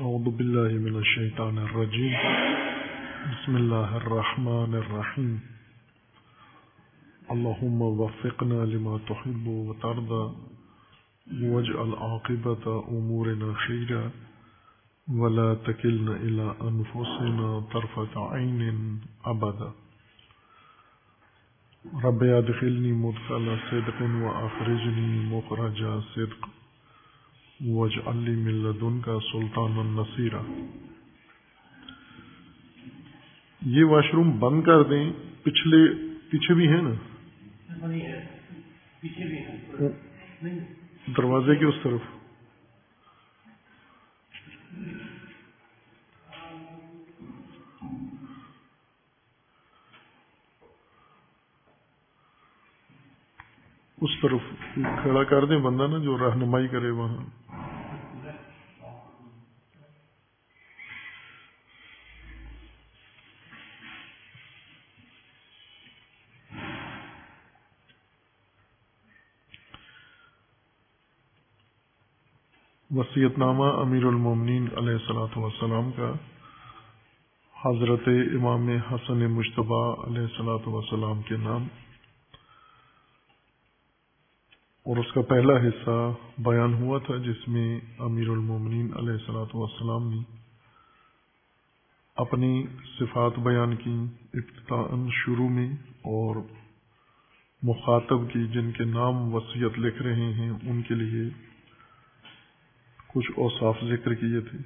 أعوذ بالله من الشيطان الرجيم. بسم الله الرحمن الرحيم. اللهم وفقنا لما تحب وترضى. واجعل عاقبة أمورنا خيرا. ولا تكلنا إلى أنفسنا طرفة عين أبدا. رب ادخلني مدخل صدق وأخرجني مخرج صدق. واجعل لي من لدنك سلطانا نصيرا۔ یہ واش روم بند کر دیں۔ پچھلے، پیچھے بھی ہے نا؟ دروازے کے اس طرف۔ اس طرف کھڑا کر دیں بندہ نا جو رہنمائی کرے وہاں۔ وسیعت نامہ امیر المومنین علیہ السلاۃ والسلام کا حضرت امام حسن مشتبہ علیہ السلاۃ والسلام کے نام اور اس کا پہلا حصہ بیان ہوا تھا جس میں امیر المومنین علیہ السلاۃ والسلام نے اپنی صفات بیان کی ابتدا شروع میں اور مخاطب کی، جن کے نام وصیت لکھ رہے ہیں، ان کے لیے کچھ اوصاف ذکر کیے تھے۔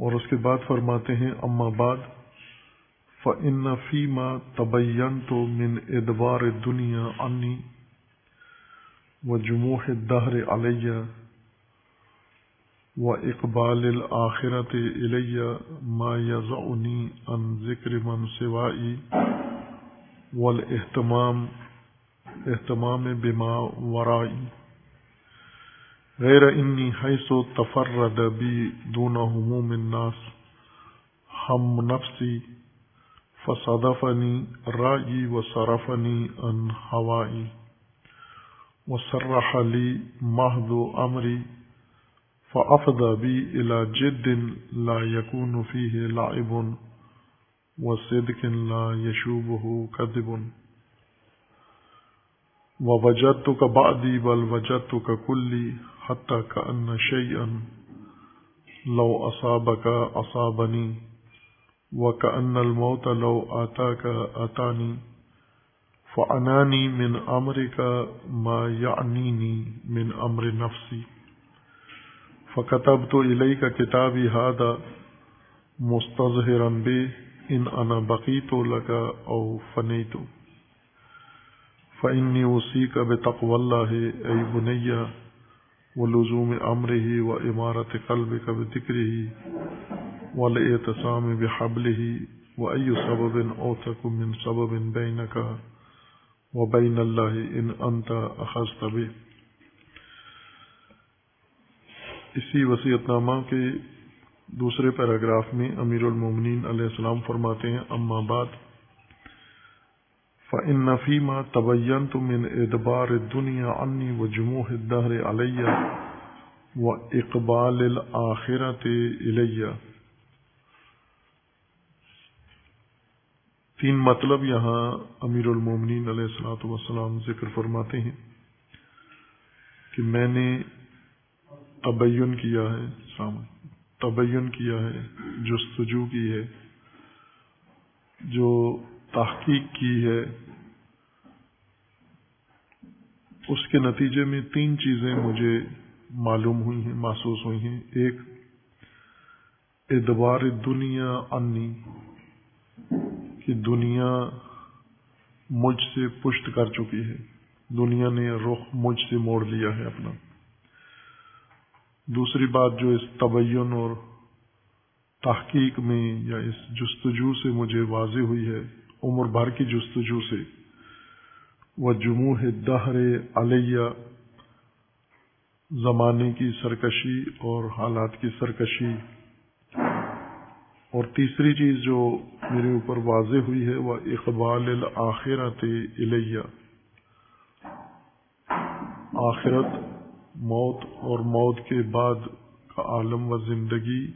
اور اس کے بعد فرماتے ہیں، اما بعد، فإن فيما تبينت من إدبار الدنيا عني وجموح الدهر علي وإقبال الآخرة إلي ما يزعني عن ذكر من سوائي والاهتمام اهتمام بما ورائي۔ غير إني حيث تفرد بي دون هموم الناس هم نفسي فصدفني رأيي وصرفني عن هوائي وصرح لي مهد أمري فأفضى بي إلى جد لا يكون فيه لعب وصدق لا يشوبه كذب ووجدتك بعدي بل وجدتك كلي حتى كأن شيئا لو أصابك أصابني، وكأن الموت لو آتاك آتاني، فأناني من أمرك ما يعنيني من أمر نفسي. فكتبت إليك كتابي هذا مستظهرا به، إن أنا بقيت لك أو فنيت. فإني أوصيك بتقوى الله أي بني ولزوم أمره وإمارة قلبك بذكره والاعتصام بحبله وأي سبب أوثق من سبب بينك وبين الله إن أنت أخذت به. اسی وسیعت نامہ کے دوسرے پیراگراف میں امیر المومنین علیہ السلام فرماتے ہیں، اما بعد فإن فيما تبينت من إدبار الدنيا عني وجموح الدهر علي وإقبال الآخرة إليّ تین مطلب یہاں امیر المومنین علیہ السلاۃ وسلام ذکر فرماتے ہیں کہ میں نے تبین کیا ہے تبین کیا ہے، جستجو کی ہے، جو تحقیق کی ہے، اس کے نتیجے میں تین چیزیں مجھے معلوم ہوئی ہیں، محسوس ہوئی ہیں۔ ایک، ادبار دنیا انی، کہ دنیا مجھ سے پشت کر چکی ہے۔ دنیا نے رخ مجھ سے موڑ لیا ہے اپنا۔ دوسری بات جو اس تبین اور تحقیق میں یا اس جستجو سے مجھے واضح ہوئی ہے عمر بھر کی جستجو سے۔ وہ جموں دہر علیہ، زمانے کی سرکشی اور حالات کی سرکشی۔ اور تیسری چیز جو میرے اوپر واضح ہوئی ہے، وہ اقبال الآخرت الیہ آخرت، موت اور موت کے بعد کا عالم و زندگی،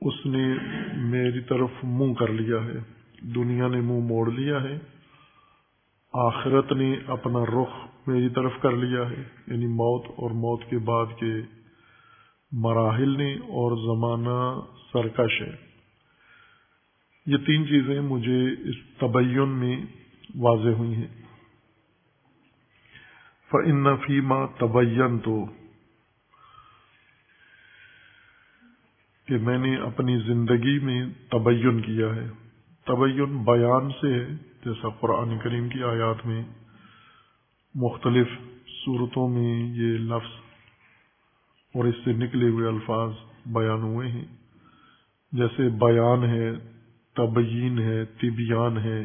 اس نے میری طرف منہ کر لیا ہے۔ دنیا نے منہ موڑ لیا ہے، آخرت نے اپنا رخ میری طرف کر لیا ہے۔ یعنی موت اور موت کے بعد کے مراحل نے اور زمانہ سرکش ہے۔ یہ تین چیزیں مجھے اس تبین میں واضح ہوئی ہیں۔ فن فیما تبین تو کہ میں نے اپنی زندگی میں تبین کیا ہے۔ تبین بیان سے ہے، جیسا قرآن کریم کی آیات میں مختلف صورتوں میں یہ لفظ اور اس سے نکلے ہوئے الفاظ بیان ہوئے ہیں۔ جیسے بیان ہے، تبین ہے طبیان ہے۔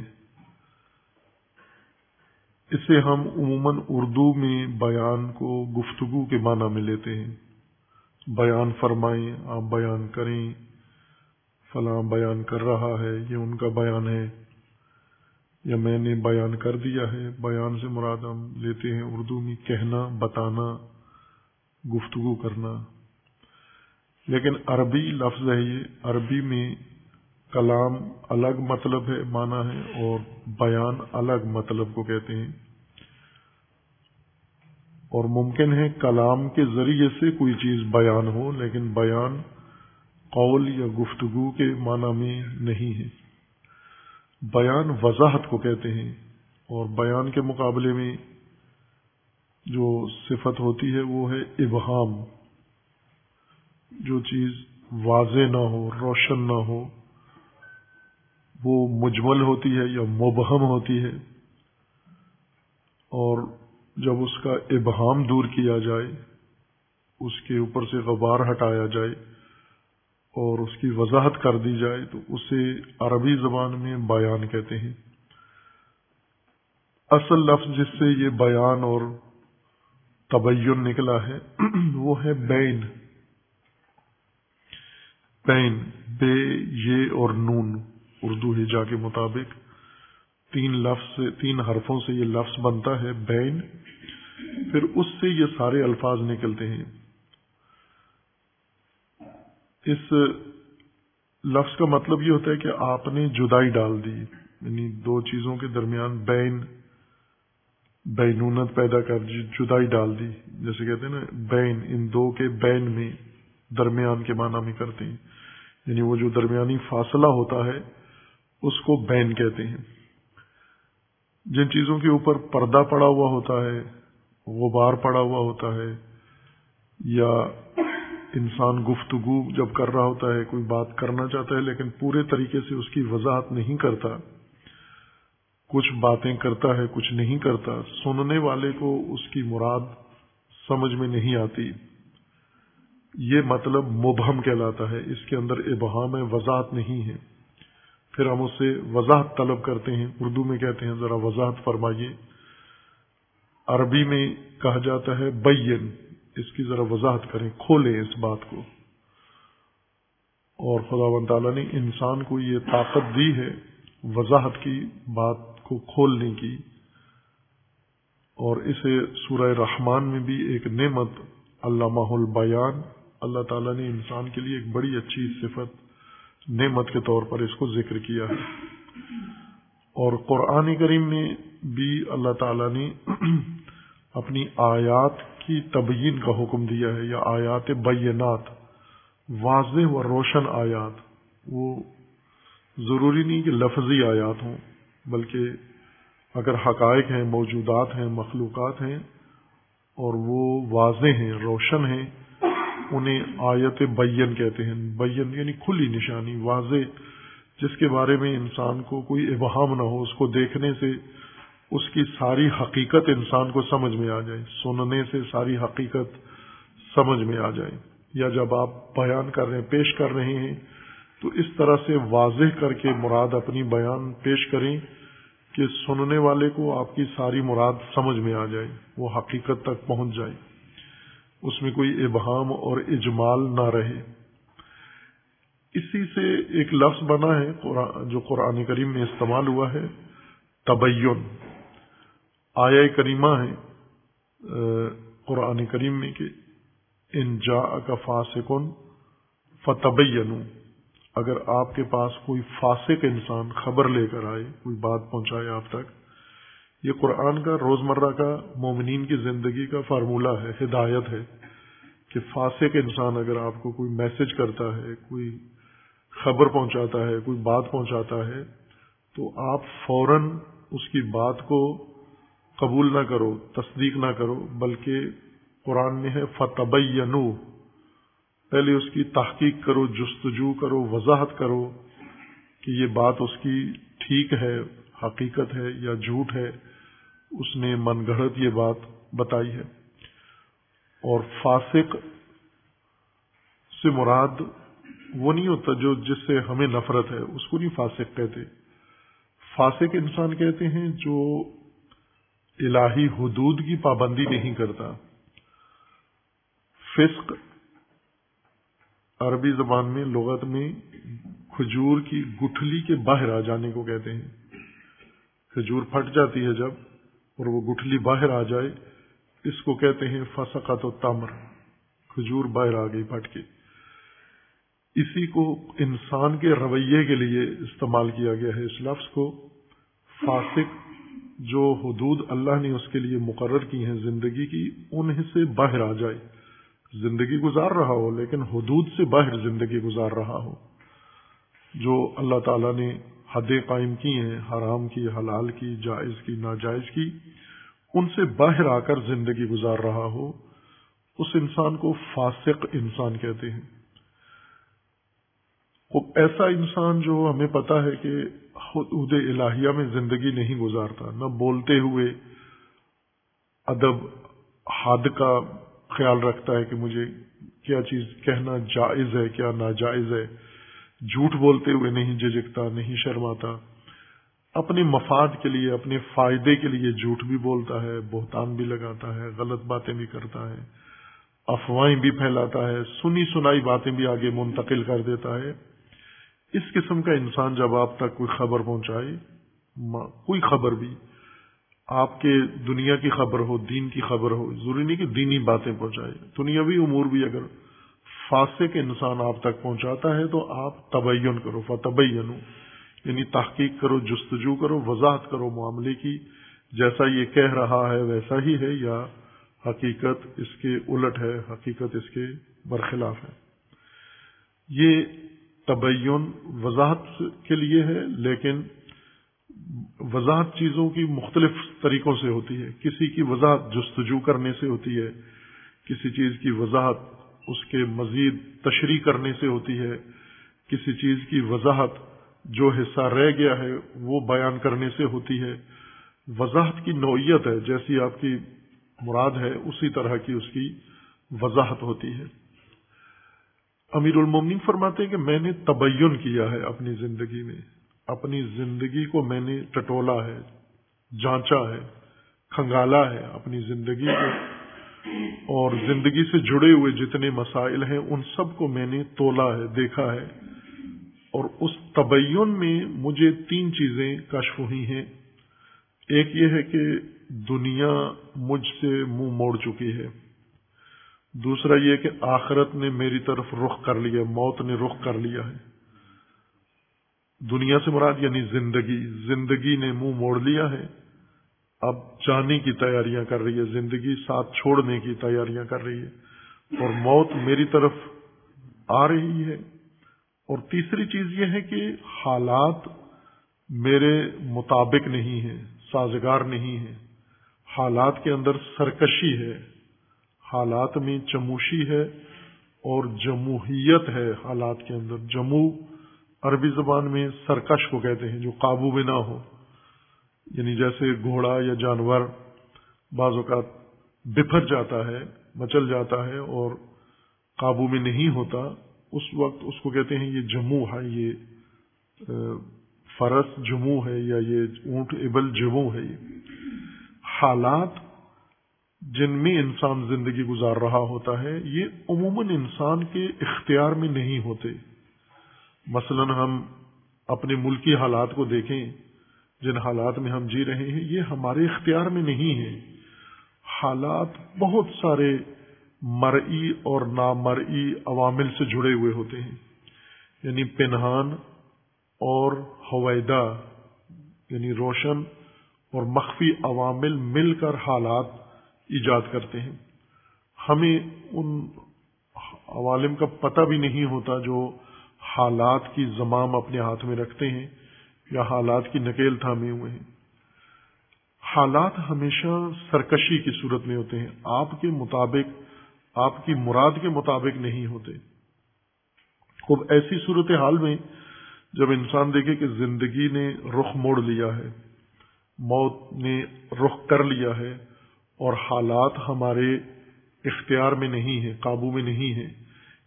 اسے ہم عموماً اردو میں بیان کو گفتگو کے معنی میں لیتے ہیں۔ بیان فرمائیں، آپ بیان کریں۔ فلاں بیان کر رہا ہے، یہ ان کا بیان ہے۔ یا میں نے بیان کر دیا ہے، بیان سے مراد ہم لیتے ہیں اردو میں کہنا، بتانا، گفتگو کرنا۔ لیکن عربی لفظ ہے یہ، عربی میں کلام الگ مطلب ہے مانا ہے اور بیان الگ مطلب کو کہتے ہیں۔ اور ممکن ہے کلام کے ذریعے سے کوئی چیز بیان ہو، لیکن بیان قول یا گفتگو کے معنی میں نہیں ہے۔ بیان وضاحت کو کہتے ہیں اور بیان کے مقابلے میں جو صفت ہوتی ہے وہ ہے ابہام۔ جو چیز واضح نہ ہو، روشن نہ ہو، وہ مجمل ہوتی ہے یا مبہم ہوتی ہے اور جب اس کا ابہام دور کیا جائے، اس کے اوپر سے غبار ہٹایا جائے اور اس کی وضاحت کر دی جائے تو اسے عربی زبان میں بیان کہتے ہیں۔ اصل لفظ جس سے یہ بیان اور تبین نکلا ہے وہ ہے بین۔ بین، بے، یہ اور نون، اردو ہجا کے مطابق۔ تین لفظ سے، تین حرفوں سے یہ لفظ بنتا ہے بین۔ پھر اس سے یہ سارے الفاظ نکلتے ہیں۔ اس لفظ کا مطلب یہ ہوتا ہے کہ آپ نے جدائی ڈال دی یعنی دو چیزوں کے درمیان بین، بینونت پیدا کر جدائی ڈال دی۔ جیسے کہتے ہیں نا، بین، ان دو کے بین میں درمیان کے معنی میں کرتے ہیں۔ یعنی وہ جو درمیانی فاصلہ ہوتا ہے، اس کو بین کہتے ہیں۔ جن چیزوں کے اوپر پردہ پڑا ہوا ہوتا ہے، غبار پڑا ہوا ہوتا ہے، یا انسان گفتگو جب کر رہا ہوتا ہے، کوئی بات کرنا چاہتا ہے، لیکن پورے طریقے سے اس کی وضاحت نہیں کرتا۔ کچھ باتیں کرتا ہے، کچھ نہیں کرتا۔ سننے والے کو اس کی مراد سمجھ میں نہیں آتی۔ یہ مطلب مبہم کہلاتا ہے۔ اس کے اندر ابہام ہے، وضاحت نہیں ہے۔ پھر ہم اسے وضاحت طلب کرتے ہیں۔ اردو میں کہتے ہیں، ذرا وضاحت فرمائیے۔ عربی میں کہا جاتا ہے، بین۔ اس کی ذرا وضاحت کریں، کھولیں اس بات کو۔ اور خدا و تعالیٰ نے انسان کو یہ طاقت دی ہے، وضاحت کی بات کو کھولنے کی۔ اور اسے سورہ رحمان میں بھی ایک نعمت، علامہ البیان۔ اللہ تعالیٰ نے انسان کے لیے ایک بڑی اچھی صفت، نعمت کے طور پر اس کو ذکر کیا ہے۔ اور قرآن کریم میں بھی اللہ تعالی نے اپنی آیات کی تبیین کا حکم دیا ہے یا آیات بینات، واضح و روشن آیات۔ وہ ضروری نہیں کہ لفظی آیات ہوں، بلکہ اگر حقائق ہیں، موجودات ہیں، مخلوقات ہیں اور وہ واضح ہیں، روشن ہیں، انہیں آیت بین کہتے ہیں۔ بین یعنی کھلی نشانی، واضح، جس کے بارے میں انسان کو کوئی ابہام نہ ہو، اس کو دیکھنے سے اس کی ساری حقیقت انسان کو سمجھ میں آ جائے، سننے سے ساری حقیقت سمجھ میں آ جائے۔ یا جب آپ بیان کر رہے ہیں، پیش کر رہے ہیں، تو اس طرح سے واضح کر کے مراد اپنی بیان پیش کریں کہ سننے والے کو آپ کی ساری مراد سمجھ میں آ جائے، وہ حقیقت تک پہنچ جائے۔ اس میں کوئی ابہام اور اجمال نہ رہے۔ اسی سے ایک لفظ بنا ہے جو قرآن کریم میں استعمال ہوا ہے، تبین۔ آیا کریمہ ہے قرآن کریم میں کہ ان جا کا فاسکن فتبینو، اگر آپ کے پاس کوئی فاسق انسان خبر لے کر آئے، کوئی بات پہنچائے آپ تک، یہ قرآن کا روزمرہ کا مومنین کی زندگی کا فارمولہ ہے، ہدایت ہے کہ فاسق انسان اگر آپ کو کوئی میسج کرتا ہے، کوئی خبر پہنچاتا ہے، کوئی بات پہنچاتا ہے، تو آپ فوراً اس کی بات کو قبول نہ کرو، تصدیق نہ کرو، بلکہ قرآن میں ہے فتب پہلے اس کی تحقیق کرو، جستجو کرو، وضاحت کرو کہ یہ بات اس کی ٹھیک ہے، حقیقت ہے یا جھوٹ ہے۔ اس نے من گڑت یہ بات بتائی ہے۔ اور فاسق سے مراد وہ نہیں ہوتا جو جس سے ہمیں نفرت ہے، اس کو نہیں فاسق کہتے۔ فاسق انسان کہتے ہیں جو الہی حدود کی پابندی نہیں کرتا۔ فسق عربی زبان میں لغت میں کھجور کی گٹھلی کے باہر آ جانے کو کہتے ہیں۔ کھجور پھٹ جاتی ہے جب اور وہ گٹھلی باہر آ جائے، اس کو کہتے ہیں فسقت و تمر کھجور باہر آ گئی پھٹ کے۔ اسی کو انسان کے رویے کے لیے استعمال کیا گیا ہے۔ اس لفظ کو فاسق جو حدود اللہ نے اس کے لیے مقرر کی ہیں زندگی کی، انہیں سے باہر آ جائے۔ زندگی گزار رہا ہو، لیکن حدود سے باہر زندگی گزار رہا ہو۔ جو اللہ تعالی نے حدیں قائم کی ہیں، حرام کی، حلال کی، جائز کی، ناجائز کی، ان سے باہر آ کر زندگی گزار رہا ہو، اس انسان کو فاسق انسان کہتے ہیں۔ ایسا انسان جو ہمیں پتا ہے کہ حدود الہیہ میں زندگی نہیں گزارتا، نہ بولتے ہوئے ادب حد کا خیال رکھتا ہے کہ مجھے کیا چیز کہنا جائز ہے، کیا ناجائز ہے۔ جھوٹ بولتے ہوئے نہیں جھجکتا، نہیں شرماتا۔ اپنے مفاد کے لیے، اپنے فائدے کے لیے جھوٹ بھی بولتا ہے، بہتان بھی لگاتا ہے، غلط باتیں بھی کرتا ہے، افواہیں بھی پھیلاتا ہے، سنی سنائی باتیں بھی آگے منتقل کر دیتا ہے۔ اس قسم کا انسان جب آپ تک کوئی خبر پہنچائے کوئی خبر بھی، آپ کے دنیا کی خبر ہو، دین کی خبر ہو، ضروری نہیں کہ دینی باتیں پہنچائے۔ دنیاوی امور بھی اگر فاصے کے انسان آپ تک پہنچاتا ہے تو آپ تبین کرو فتبین یعنی تحقیق کرو، جستجو کرو، وضاحت کرو معاملے کی۔ جیسا یہ کہہ رہا ہے ویسا ہی ہے، یا حقیقت اس کے الٹ ہے، حقیقت اس کے برخلاف ہے۔ یہ تبین وضاحت کے لیے ہے، لیکن وضاحت چیزوں کی مختلف طریقوں سے ہوتی ہے۔ کسی کی وضاحت جستجو کرنے سے ہوتی ہے، کسی چیز کی وضاحت اس کے مزید تشریح کرنے سے ہوتی ہے۔ کسی چیز کی وضاحت جو حصہ رہ گیا ہے، وہ بیان کرنے سے ہوتی ہے۔ وضاحت کی نوعیت ہے، جیسی آپ کی مراد ہے، اسی طرح کی اس کی وضاحت ہوتی ہے۔ امیر المومنین فرماتے ہیں کہ میں نے تبین کیا ہے اپنی زندگی میں۔ اپنی زندگی کو میں نے ٹٹولا ہے، جانچا ہے، کھنگالا ہے اپنی زندگی کو۔ اور زندگی سے جڑے ہوئے جتنے مسائل ہیں، ان سب کو میں نے تولا ہے، دیکھا ہے۔ اور اس تبین میں مجھے تین چیزیں کشف ہوئی ہیں۔ ایک یہ ہے کہ دنیا مجھ سے منہ مو موڑ چکی ہے۔ دوسرا یہ کہ آخرت نے میری طرف رخ کر لیا موت نے رخ کر لیا ہے۔ دنیا سے مراد یعنی زندگی زندگی نے منہ موڑ لیا ہے۔ اب جانے کی تیاریاں کر رہی ہے، زندگی ساتھ چھوڑنے کی تیاریاں کر رہی ہے۔ اور موت میری طرف آ رہی ہے۔ اور تیسری چیز یہ ہے کہ حالات میرے مطابق نہیں ہیں، سازگار نہیں ہیں۔ حالات کے اندر سرکشی ہے۔ حالات میں چموشی ہے اور جمہوریت ہے حالات کے اندر۔ جموں عربی زبان میں سرکش کو کہتے ہیں، جو قابو میں نہ ہو۔ یعنی جیسے گھوڑا یا جانور بعض اوقات بفر جاتا ہے، مچل جاتا ہے اور قابو میں نہیں ہوتا، اس وقت اس کو کہتے ہیں یہ جموں ہے، یہ فرس جموں ہے یا یہ اونٹ ابل جموں ہے۔ یہ حالات جن میں انسان زندگی گزار رہا ہوتا ہے، یہ عموماً انسان کے اختیار میں نہیں ہوتے۔ مثلا ہم اپنے ملکی حالات کو دیکھیں، جن حالات میں ہم جی رہے ہیں، یہ ہمارے اختیار میں نہیں ہے حالات بہت سارے مرئی اور نامرئی عوامل سے جڑے ہوئے ہوتے ہیں۔ یعنی پنہان اور ہویدہ یعنی روشن اور مخفی عوامل مل کر حالات ایجاد کرتے ہیں۔ ہمیں ان عوالم کا پتہ بھی نہیں ہوتا جو حالات کی زمام اپنے ہاتھ میں رکھتے ہیں یا حالات کی نکیل تھامے ہوئے ہیں۔ حالات ہمیشہ سرکشی کی صورت میں ہوتے ہیں۔ آپ کے مطابق، آپ کی مراد کے مطابق نہیں ہوتے۔ خوب ایسی صورت حال میں جب انسان دیکھے کہ زندگی نے رخ موڑ لیا ہے، موت نے رخ کر لیا ہے اور حالات ہمارے اختیار میں نہیں ہیں، قابو میں نہیں ہیں۔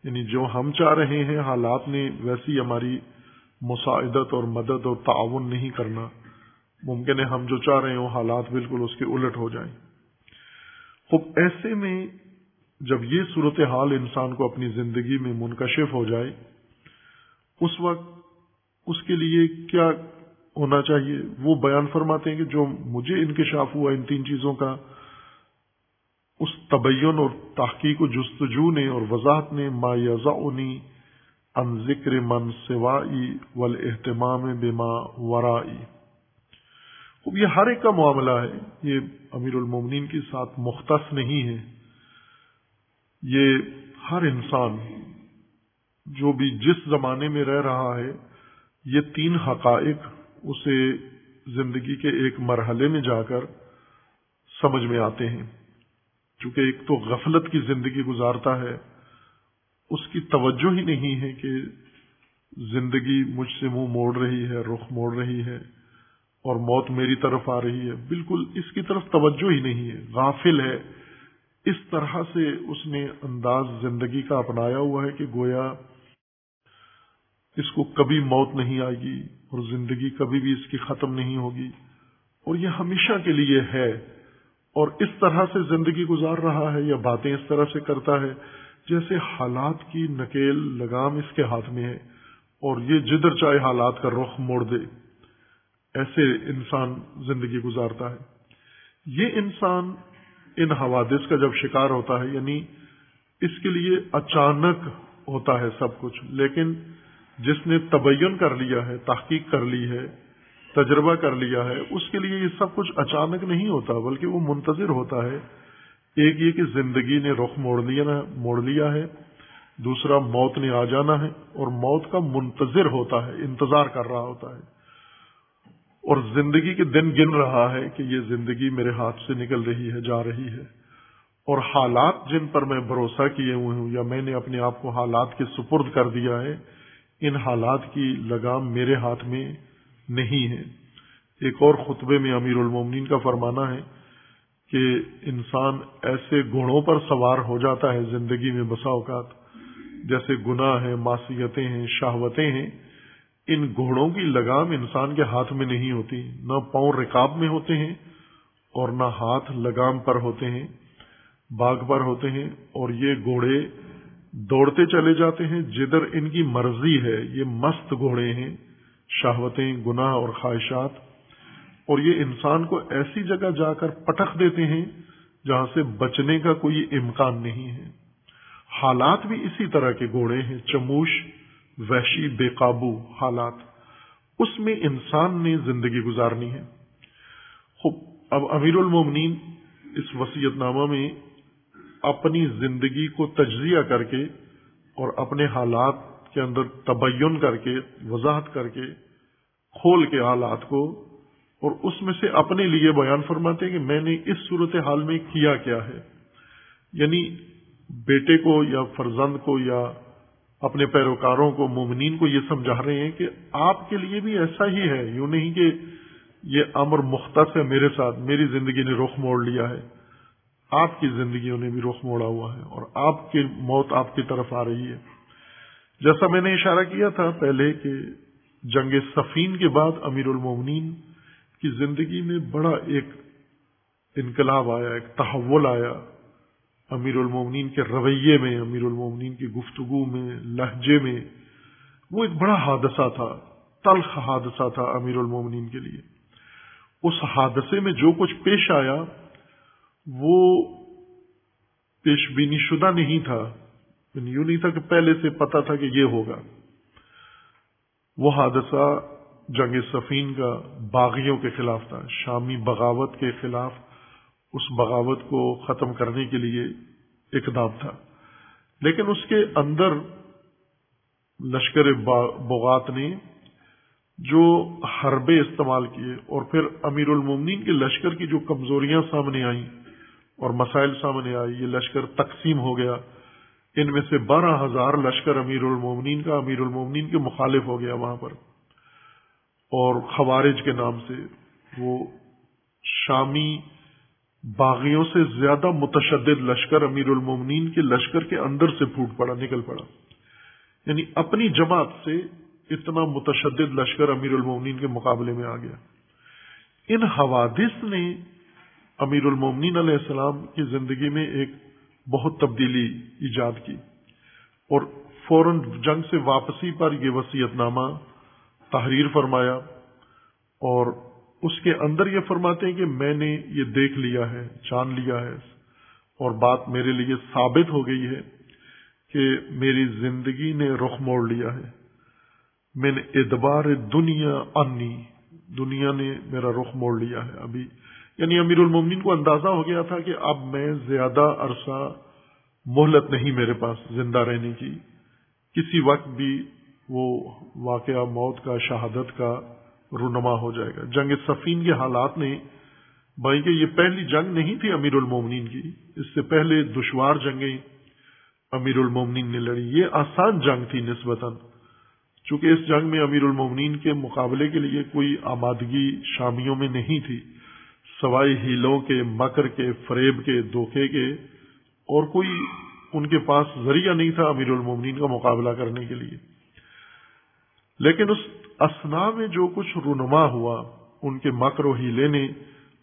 یعنی جو ہم چاہ رہے ہیں، حالات نے ویسی ہماری مساعدت اور مدد اور تعاون نہیں کرنا۔ ممکن ہے ہم جو چاہ رہے ہوں، حالات بالکل اس کے الٹ ہو جائیں۔ خوب ایسے میں جب یہ صورت حال انسان کو اپنی زندگی میں منکشف ہو جائے، اس وقت اس کے لیے کیا ہونا چاہیے؟ وہ بیان فرماتے ہیں کہ جو مجھے انکشاف ہوا ان تین چیزوں کا اس تبین اور تحقیق و جستجو نے اور وضاحت نے ما یزعنی ان ذکر من سوائی ول اہتمام بے ماں یہ ہر ایک کا معاملہ ہے، یہ امیر المومنین کے ساتھ مختص نہیں ہے۔ یہ ہر انسان جو بھی جس زمانے میں رہ رہا ہے، یہ تین حقائق اسے زندگی کے ایک مرحلے میں جا کر سمجھ میں آتے ہیں۔ چونکہ ایک تو غفلت کی زندگی گزارتا ہے، اس کی توجہ ہی نہیں ہے کہ زندگی مجھ سے منہ موڑ رہی ہے، رخ موڑ رہی ہے اور موت میری طرف آ رہی ہے۔ بالکل اس کی طرف توجہ ہی نہیں ہے، غافل ہے۔ اس طرح سے اس نے انداز زندگی کا اپنایا ہوا ہے کہ گویا اس کو کبھی موت نہیں آئے گی اور زندگی کبھی بھی اس کی ختم نہیں ہوگی۔ اور یہ ہمیشہ کے لیے ہے۔ اور اس طرح سے زندگی گزار رہا ہے یا باتیں اس طرح سے کرتا ہے جیسے حالات کی نکیل لگام اس کے ہاتھ میں ہے اور یہ جدر چاہے حالات کا رخ موڑ دے۔ ایسے انسان زندگی گزارتا ہے۔ یہ انسان ان حوادث کا جب شکار ہوتا ہے یعنی اس کے لیے اچانک ہوتا ہے سب کچھ، لیکن جس نے تبین کر لیا ہے، تحقیق کر لی ہے تجربہ کر لیا ہے، اس کے لیے یہ سب کچھ اچانک نہیں ہوتا، بلکہ وہ منتظر ہوتا ہے۔ ایک یہ کہ زندگی نے رخ موڑ لیا موڑ لیا ہے۔ دوسرا، موت نے آ جانا ہے۔ اور موت کا منتظر ہوتا ہے، انتظار کر رہا ہوتا ہے۔ اور زندگی کے دن گن رہا ہے کہ یہ زندگی میرے ہاتھ سے نکل رہی ہے، جا رہی ہے۔ اور حالات جن پر میں بھروسہ کیے ہوئے ہوں، یا میں نے اپنے آپ کو حالات کے سپرد کر دیا ہے، ان حالات کی لگام میرے ہاتھ میں نہیں ہے۔ ایک اور خطبے میں امیر المومنین کا فرمانا ہے کہ انسان ایسے گھوڑوں پر سوار ہو جاتا ہے زندگی میں بسا اوقات، جیسے گناہ ہیں، معصیتیں ہیں، شہوتیں ہیں، ان گھوڑوں کی لگام انسان کے ہاتھ میں نہیں ہوتی، نہ پاؤں رکاب میں ہوتے ہیں اور نہ ہاتھ لگام پر ہوتے ہیں، باغ پر ہوتے ہیں اور یہ گھوڑے دوڑتے چلے جاتے ہیں۔ جدھر ان کی مرضی ہے، یہ مست گھوڑے ہیں۔ شہوتیں، گناہ اور خواہشات، اور یہ انسان کو ایسی جگہ جا کر پٹخ دیتے ہیں جہاں سے بچنے کا کوئی امکان نہیں ہے۔ حالات بھی اسی طرح کے گھوڑے ہیں، چموش، وحشی بے قابو حالات۔ اس میں انسان نے زندگی گزارنی ہے۔ خوب، اب امیر المومنین اس وسیعت نامہ میں اپنی زندگی کو تجزیہ کر کے اور اپنے حالات کے اندر تبین کر کے، وضاحت کر کے، کھول کے حالات کو، اور اس میں سے اپنے لیے بیان فرماتے ہیں کہ میں نے اس صورت حال میں کیا کیا ہے۔ یعنی بیٹے کو یا فرزند کو یا اپنے پیروکاروں کو، مومنین کو یہ سمجھا رہے ہیں کہ آپ کے لیے بھی ایسا ہی ہے۔ یوں نہیں کہ یہ امر مختص ہے میرے ساتھ، میری زندگی نے رخ موڑ لیا ہے۔ آپ کی زندگیوں نے بھی رخ موڑا ہوا ہے اور آپ کی موت آپ کی طرف آ رہی ہے۔ جیسا میں نے اشارہ کیا تھا پہلے کہ جنگ سفین کے بعد امیر المومنین کی زندگی میں بڑا ایک انقلاب آیا، ایک تحول آیا۔ امیر المومنین کے رویے میں، امیر المومنین کی گفتگو میں، لہجے میں وہ ایک بڑا حادثہ تھا، تلخ حادثہ تھا امیر المومنین کے لیے۔ اس حادثے میں جو کچھ پیش آیا وہ پیش بینی شدہ نہیں تھا۔ یعنی یوں نہیں تھا کہ پہلے سے پتا تھا کہ یہ ہوگا۔ وہ حادثہ جنگ سفین کا باغیوں کے خلاف تھا، شامی بغاوت کے خلاف اس بغاوت کو ختم کرنے کے لیے اقدام تھا۔ لیکن اس کے اندر لشکر بغات نے جو حربے استعمال کیے اور پھر امیر المومنین کے لشکر کی جو کمزوریاں سامنے آئیں اور مسائل سامنے آئی یہ لشکر تقسیم ہو گیا۔ ان میں سے بارہ ہزار لشکر امیر المومنین کا امیر المومنین کے مخالف ہو گیا وہاں پر۔ اور خوارج کے نام سے وہ شامی باغیوں سے زیادہ متشدد لشکر امیر المومنین کے لشکر کے اندر سے پھوٹ پڑا، نکل پڑا۔ یعنی اپنی جماعت سے اتنا متشدد لشکر امیر المومنین کے مقابلے میں آ گیا۔ ان حوادث نے امیر المومنین علیہ السلام کی زندگی میں ایک بہت تبدیلی ایجاد کی اور فوراً جنگ سے واپسی پر یہ وسیعت نامہ تحریر فرمایا اور اس کے اندر یہ فرماتے ہیں کہ میں نے یہ دیکھ لیا ہے، جان لیا ہے اور بات میرے لیے ثابت ہو گئی ہے کہ میری زندگی نے رخ موڑ لیا ہے۔ میں نے ادبار دنیا انی، دنیا نے میرا رخ موڑ لیا ہے۔ ابھی یعنی امیر المومنین کو اندازہ ہو گیا تھا کہ اب میں زیادہ عرصہ مہلت نہیں میرے پاس زندہ رہنے کی۔ کسی وقت بھی وہ واقعہ موت کا، شہادت کا رونما ہو جائے گا۔ جنگ سفین کے حالات نے بھائی کہ یہ پہلی جنگ نہیں تھی امیر المومنین کی، اس سے پہلے دشوار جنگیں امیر المومنین نے لڑی۔ یہ آسان جنگ تھی نسبتاً۔ چونکہ اس جنگ میں امیر المومنین کے مقابلے کے لیے کوئی آمادگی شامیوں میں نہیں تھی۔ سوائے ہیلوں کے، مکر کے، فریب کے، دھوکے کے اور کوئی ان کے پاس ذریعہ نہیں تھا امیر المومنین کا مقابلہ کرنے کے لیے۔ لیکن اس اسنا میں جو کچھ رونما ہوا، ان کے مکر و ہیلے نے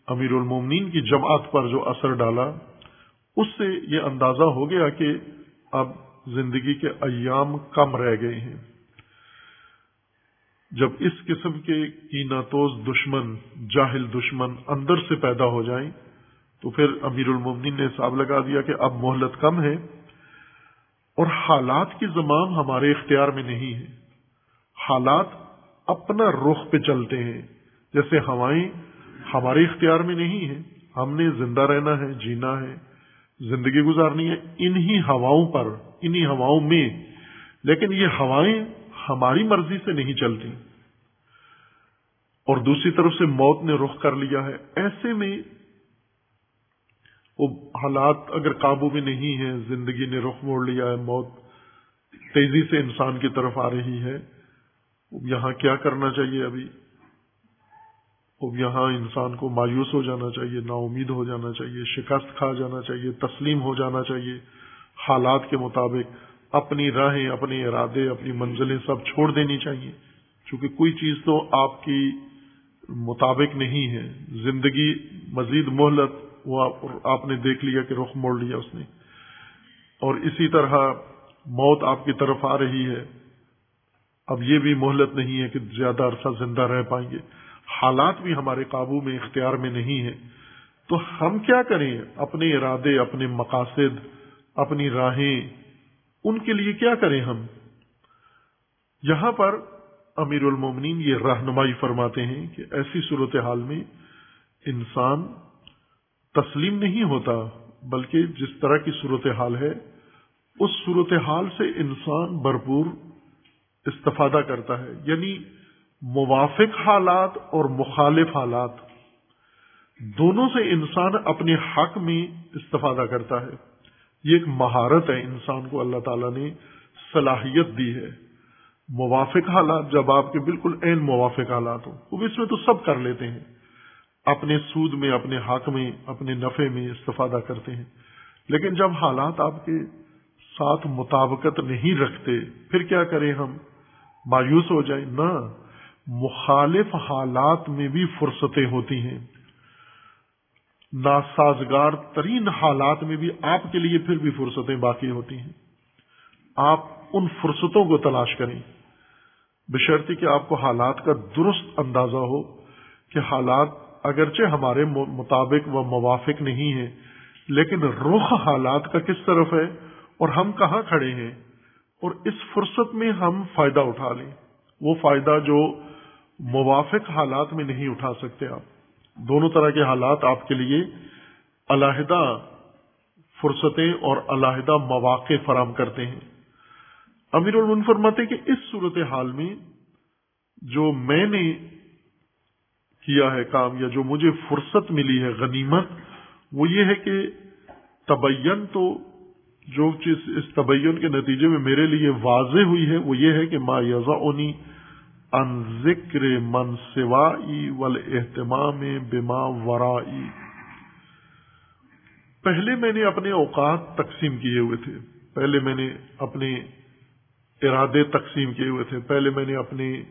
امیر المومنین کی جماعت پر جو اثر ڈالا، اس سے یہ اندازہ ہو گیا کہ اب زندگی کے ایام کم رہ گئے ہیں۔ جب اس قسم کے کیناتوز دشمن، جاہل دشمن اندر سے پیدا ہو جائیں، تو پھر امیر المومنین نے حساب لگا دیا کہ اب مہلت کم ہے اور حالات کی زمام ہمارے اختیار میں نہیں ہے۔ حالات اپنا رخ پہ چلتے ہیں، جیسے ہوائیں ہمارے اختیار میں نہیں ہیں۔ ہم نے زندہ رہنا ہے، جینا ہے، زندگی گزارنی ہے، انہی ہواؤں پر، انہی ہواؤں میں۔ لیکن یہ ہوائیں ہماری مرضی سے نہیں چلتی۔ اور دوسری طرف سے موت نے رخ کر لیا ہے۔ ایسے میں وہ حالات اگر قابو میں نہیں ہیں، زندگی نے رخ موڑ لیا ہے، موت تیزی سے انسان کی طرف آ رہی ہے۔ یہاں کیا کرنا چاہیے ابھی؟ اب یہاں انسان کو مایوس ہو جانا چاہیے نا امید ہو جانا چاہیے، شکست کھا جانا چاہیے، تسلیم ہو جانا چاہیے۔ حالات کے مطابق اپنی راہیں، اپنے ارادے، اپنی منزلیں سب چھوڑ دینی چاہیے۔ چونکہ کوئی چیز تو آپ کی مطابق نہیں ہے۔ زندگی مزید مہلت، وہ آپ نے دیکھ لیا کہ رخ موڑ لیا اس نے۔ اور اسی طرح موت آپ کی طرف آ رہی ہے۔ اب یہ بھی مہلت نہیں ہے کہ زیادہ عرصہ زندہ رہ پائیں گے۔ حالات بھی ہمارے قابو میں، اختیار میں نہیں ہے تو ہم کیا کریں؟ اپنے ارادے، اپنے مقاصد، اپنی راہیں ان کے لیے کیا کریں ہم؟ یہاں پر امیر المومنین یہ رہنمائی فرماتے ہیں کہ ایسی صورتحال میں انسان تسلیم نہیں ہوتا، بلکہ جس طرح کی صورتحال ہے، اس صورتحال سے انسان بھرپور استفادہ کرتا ہے یعنی موافق حالات اور مخالف حالات، دونوں سے انسان اپنے حق میں استفادہ کرتا ہے۔ یہ ایک مہارت ہے انسان کو، اللہ تعالیٰ نے صلاحیت دی ہے۔ موافق حالات، جب آپ کے بالکل عین موافق حالات ہوں، وہ اس میں تو سب کر لیتے ہیں۔ اپنے سود میں، اپنے حق میں، اپنے نفے میں استفادہ کرتے ہیں۔ لیکن جب حالات آپ کے ساتھ مطابقت نہیں رکھتے، پھر کیا کریں ہم؟ مایوس ہو جائیں۔ نہ، مخالف حالات میں بھی فرصتیں ہوتی ہیں۔ ناسازگار ترین حالات میں بھی آپ کے لیے پھر بھی فرصتیں باقی ہوتی ہیں۔ آپ ان فرصتوں کو تلاش کریں۔ بشرطی کہ آپ کو حالات کا درست اندازہ ہو کہ حالات اگرچہ ہمارے مطابق و موافق نہیں ہیں، لیکن رخ حالات کا کس طرف ہے اور ہم کہاں کھڑے ہیں اور اس فرصت میں ہم فائدہ اٹھا لیں۔ وہ فائدہ جو موافق حالات میں نہیں اٹھا سکتے آپ۔ دونوں طرح کے حالات آپ کے لیے علیحدہ فرصتیں اور علیحدہ مواقع فراہم کرتے ہیں۔ امیر المن فرماتے کہ اس صورت حال میں جو میں نے کیا ہے کام یا جو مجھے فرصت ملی ہے غنیمت، وہ یہ ہے کہ تبین تو جو چیز اس تبین کے نتیجے میں میرے لیے واضح ہوئی ہے، وہ یہ ہے کہ ما یزا اونی ان ذکر من سوائی ول اہتمام بما ورائی۔ پہلے میں نے اپنے اوقات تقسیم کیے ہوئے تھے۔ پہلے میں نے اپنے ارادے تقسیم کیے ہوئے تھے۔ پہلے میں نے اپنی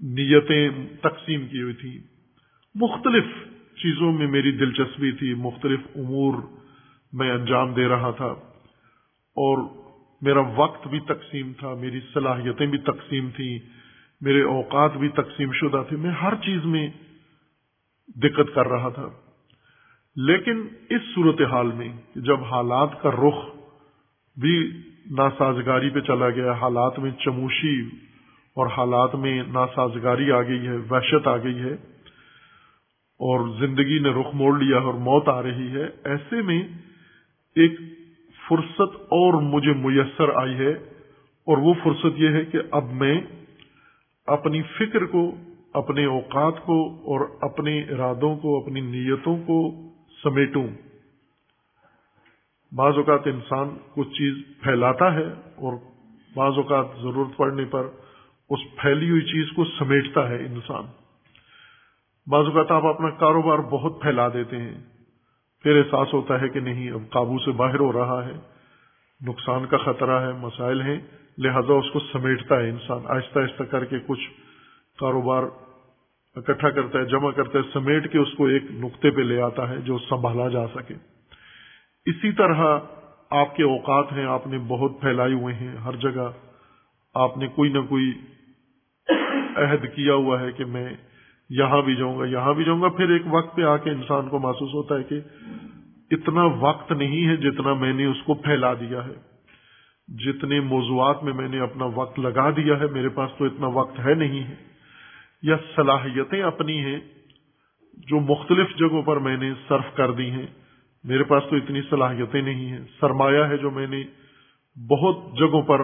نیتیں تقسیم کی ہوئی تھی۔ مختلف چیزوں میں میری دلچسپی تھی۔ مختلف امور میں انجام دے رہا تھا۔ اور میرا وقت بھی تقسیم تھا، میری صلاحیتیں بھی تقسیم تھیں، میرے اوقات بھی تقسیم شدہ تھے۔ میں ہر چیز میں دقت کر رہا تھا۔ لیکن اس صورتحال میں جب حالات کا رخ بھی ناسازگاری پہ چلا گیا، حالات میں چموشی اور حالات میں ناسازگاری آ گئی ہے، وحشت آ گئی ہے اور زندگی نے رخ موڑ لیا اور موت آ رہی ہے، ایسے میں ایک فرصت اور مجھے میسر آئی ہے اور وہ فرصت یہ ہے کہ اب میں اپنی فکر کو، اپنے اوقات کو اور اپنے ارادوں کو، اپنی نیتوں کو سمیٹوں۔ بعض اوقات انسان کچھ چیز پھیلاتا ہے اور بعض اوقات ضرورت پڑنے پر اس پھیلی ہوئی چیز کو سمیٹتا ہے انسان۔ بعض اوقات آپ اپنا کاروبار بہت پھیلا دیتے ہیں۔ پھر احساس ہوتا ہے کہ نہیں، اب قابو سے باہر ہو رہا ہے۔ نقصان کا خطرہ ہے، مسائل ہیں۔ لہذا اس کو سمیٹتا ہے انسان۔ آہستہ آہستہ کر کے کچھ کاروبار اکٹھا کرتا ہے، جمع کرتا ہے، سمیٹ کے اس کو ایک نقطے پہ لے آتا ہے جو سنبھالا جا سکے۔ اسی طرح آپ کے اوقات ہیں، آپ نے بہت پھیلائے ہوئے ہیں۔ ہر جگہ آپ نے کوئی نہ کوئی عہد کیا ہوا ہے کہ میں یہاں بھی جاؤں گا، یہاں بھی جاؤں گا۔ پھر ایک وقت پہ آ کے انسان کو محسوس ہوتا ہے کہ اتنا وقت نہیں ہے جتنا میں نے اس کو پھیلا دیا ہے۔ جتنے موضوعات میں میں نے اپنا وقت لگا دیا ہے، میرے پاس تو اتنا وقت ہے نہیں ہے۔ یا صلاحیتیں اپنی ہیں جو مختلف جگہوں پر میں نے صرف کر دی ہیں۔ میرے پاس تو اتنی صلاحیتیں نہیں ہیں۔ سرمایہ ہے جو میں نے بہت جگہوں پر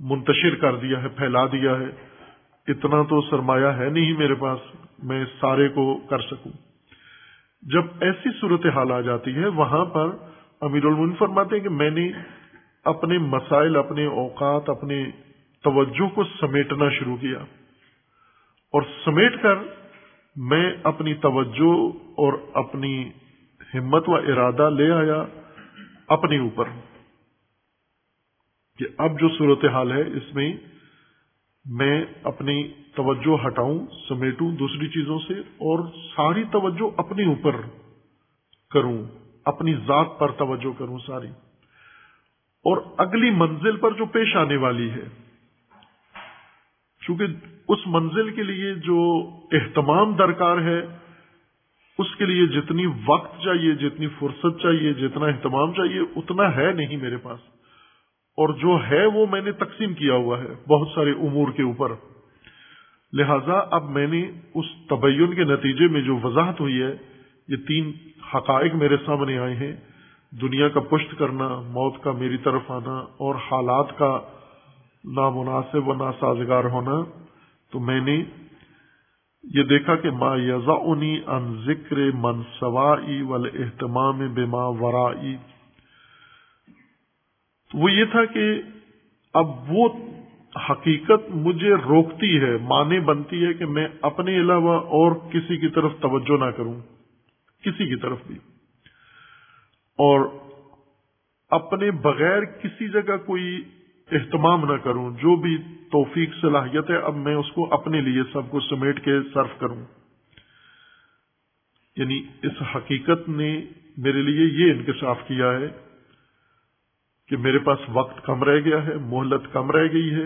منتشر کر دیا ہے، پھیلا دیا ہے۔ اتنا تو سرمایہ ہے نہیں میرے پاس، میں سارے کو کر سکوں۔ جب ایسی صورت حال آ جاتی ہے، وہاں پر امیر المن فرماتے ہیں کہ میں نے اپنے مسائل، اپنے اوقات، اپنے توجہ کو سمیٹنا شروع کیا۔ اور سمیٹ کر میں اپنی توجہ اور اپنی ہمت و ارادہ لے آیا اپنے اوپر۔ کہ اب جو صورت حال ہے، اس میں میں اپنی توجہ ہٹاؤں، سمیٹوں دوسری چیزوں سے اور ساری توجہ اپنے اوپر کروں، اپنی ذات پر توجہ کروں ساری۔ اور اگلی منزل پر جو پیش آنے والی ہے، چونکہ اس منزل کے لیے جو اہتمام درکار ہے، اس کے لیے جتنی وقت چاہیے، جتنی فرصت چاہیے، جتنا اہتمام چاہیے، اتنا ہے نہیں میرے پاس۔ اور جو ہے وہ میں نے تقسیم کیا ہوا ہے بہت سارے امور کے اوپر۔ لہذا اب میں نے اس تبین کے نتیجے میں جو وضاحت ہوئی ہے، یہ تین حقائق میرے سامنے آئے ہیں۔ دنیا کا پشت کرنا، موت کا میری طرف آنا اور حالات کا نامناسب و ناسازگار ہونا۔ تو میں نے یہ دیکھا کہ ما یزا انی ان ذکر من سوائی ول اہتمام بے ماں ورائی وہ یہ تھا کہ اب وہ حقیقت مجھے روکتی ہے مانے بنتی ہے کہ میں اپنے علاوہ اور کسی کی طرف توجہ نہ کروں، کسی کی طرف بھی۔ اور اپنے بغیر کسی جگہ کوئی اہتمام نہ کروں، جو بھی توفیق، صلاحیت ہے، اب میں اس کو اپنے لیے سب کو سمیٹ کے صرف کروں۔ یعنی اس حقیقت نے میرے لیے یہ انکشاف کیا ہے کہ میرے پاس وقت کم رہ گیا ہے، مہلت کم رہ گئی ہے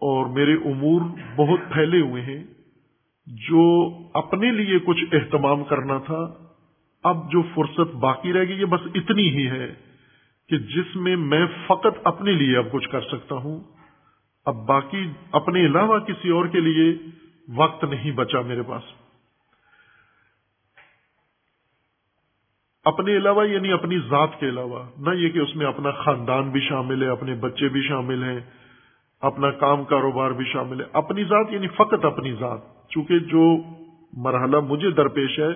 اور میرے امور بہت پھیلے ہوئے ہیں۔ جو اپنے لیے کچھ اہتمام کرنا تھا، اب جو فرصت باقی رہ گئی یہ بس اتنی ہی ہے کہ جس میں میں فقط اپنے لیے اب کچھ کر سکتا ہوں۔ اب باقی اپنے علاوہ کسی اور کے لیے وقت نہیں بچا میرے پاس۔ اپنے علاوہ یعنی اپنی ذات کے علاوہ، نہ یہ کہ اس میں اپنا خاندان بھی شامل ہے، اپنے بچے بھی شامل ہیں، اپنا کام کاروبار بھی شامل ہے۔ اپنی ذات یعنی فقط اپنی ذات۔ چونکہ جو مرحلہ مجھے درپیش ہے،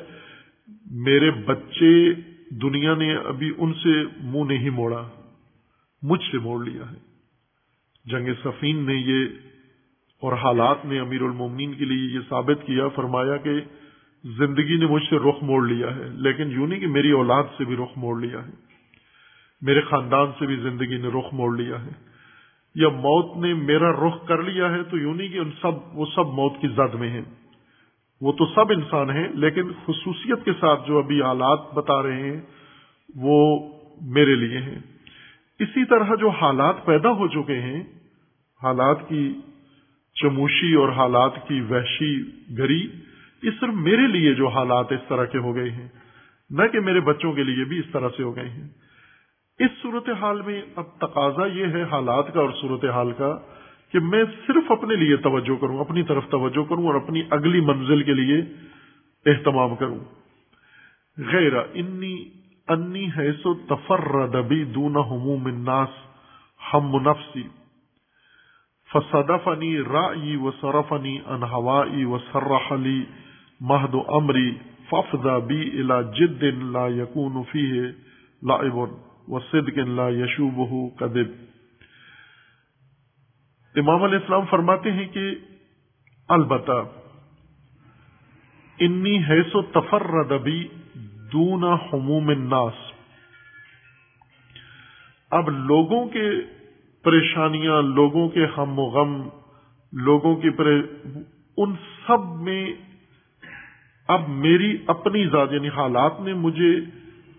میرے بچے دنیا نے ابھی ان سے منہ نہیں موڑا، مجھ سے موڑ لیا ہے۔ جنگ سفین نے یہ اور حالات نے امیر المومنین کے لیے یہ ثابت کیا، فرمایا کہ زندگی نے مجھ سے رخ موڑ لیا ہے، لیکن یوں نہیں کہ میری اولاد سے بھی رخ موڑ لیا ہے، میرے خاندان سے بھی زندگی نے رخ موڑ لیا ہے۔ یا موت نے میرا رخ کر لیا ہے تو یوں نہیں کہ ان سب، وہ سب موت کی زد میں ہیں۔ وہ تو سب انسان ہیں، لیکن خصوصیت کے ساتھ جو ابھی حالات بتا رہے ہیں، وہ میرے لیے ہیں۔ اسی طرح جو حالات پیدا ہو چکے ہیں، حالات کی چموشی اور حالات کی وحشی گری یہ صرف میرے لیے جو حالات اس طرح کے ہو گئے ہیں، نہ کہ میرے بچوں کے لیے بھی اس طرح سے ہو گئے ہیں۔ اس صورت حال میں اب تقاضا یہ ہے حالات کا اور صورت حال کا کہ میں صرف اپنے لیے توجہ کروں، اپنی طرف توجہ کروں اور اپنی اگلی منزل کے لیے اہتمام کروں۔ غیر انی انی ہے سو تفر دبی دون حموم الناس ہم منفسی فصدفنی رائی و سرفنی انہوائی و سرحلی مہد و امری ففدا بی الا جد لا یقون فی لائب و صدق لا یشوبہ کدب امام علیہ السلام فرماتے ہیں کہ البتہ انی حیث و تفر ردبی دون حموم الناس۔ اب لوگوں کے پریشانیاں، لوگوں کے ہم و غم، لوگوں کی ان سب میں اب میری اپنی ذات یعنی حالات نے مجھے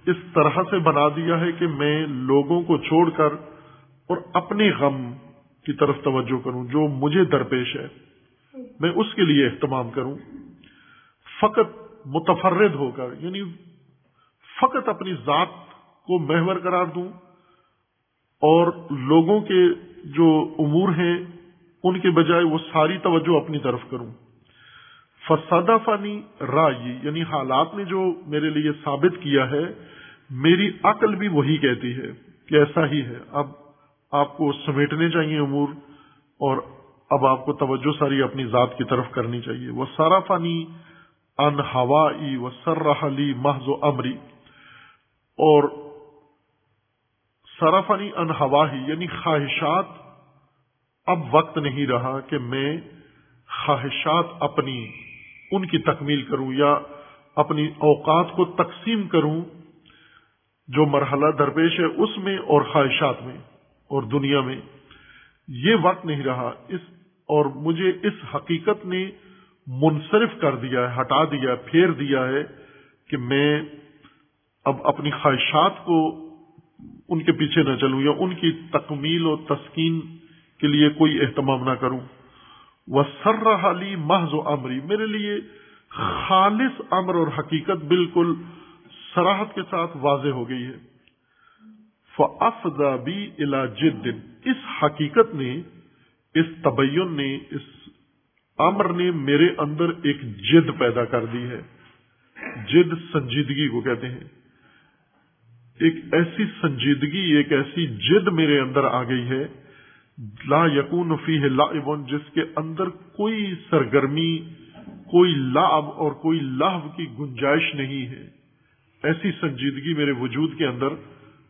اس طرح سے بنا دیا ہے کہ میں لوگوں کو چھوڑ کر اور اپنے غم کی طرف توجہ کروں، جو مجھے درپیش ہے، میں اس کے لیے اہتمام کروں۔ فقط متفرد ہو کر یعنی فقط اپنی ذات کو محور قرار دوں اور لوگوں کے جو امور ہیں، ان کے بجائے وہ ساری توجہ اپنی طرف کروں۔ فسادہ فانی رائے یعنی حالات نے جو میرے لیے ثابت کیا ہے، میری عقل بھی وہی کہتی ہے کہ ایسا ہی ہے۔ اب آپ کو سمیٹنے چاہیے امور، اور اب آپ کو توجہ ساری اپنی ذات کی طرف کرنی چاہیے۔ وہ سارا فانی ان ہوائی و سرحلی محض و امری۔ اور سرافنی ان ہوا ہی یعنی خواہشات۔ اب وقت نہیں رہا کہ میں خواہشات اپنی ان کی تکمیل کروں یا اپنی اوقات کو تقسیم کروں جو مرحلہ درپیش ہے اس میں اور خواہشات میں اور دنیا میں، یہ وقت نہیں رہا۔ اس اور مجھے اس حقیقت نے منصرف کر دیا ہے، ہٹا دیا ہے، پھیر دیا ہے کہ میں اب اپنی خواہشات کو ان کے پیچھے نہ چلوں یا ان کی تکمیل و تسکین کے لیے کوئی اہتمام نہ کروں۔ وہ سر حالی محض و امری میرے لیے خالص امر اور حقیقت بالکل سراہد کے ساتھ واضح ہو گئی ہے۔ فافدا بی الا جد۔ اس حقیقت نے، اس تبین نے، اس امر نے میرے اندر ایک جد پیدا کر دی ہے۔ جد سنجیدگی کو کہتے ہیں۔ ایک ایسی سنجیدگی، ایک ایسی جد میرے اندر آ گئی ہے لا یقون فی ہے لا جس کے اندر کوئی سرگرمی، کوئی لاب اور کوئی لاہ کی گنجائش نہیں ہے۔ ایسی سنجیدگی میرے وجود کے اندر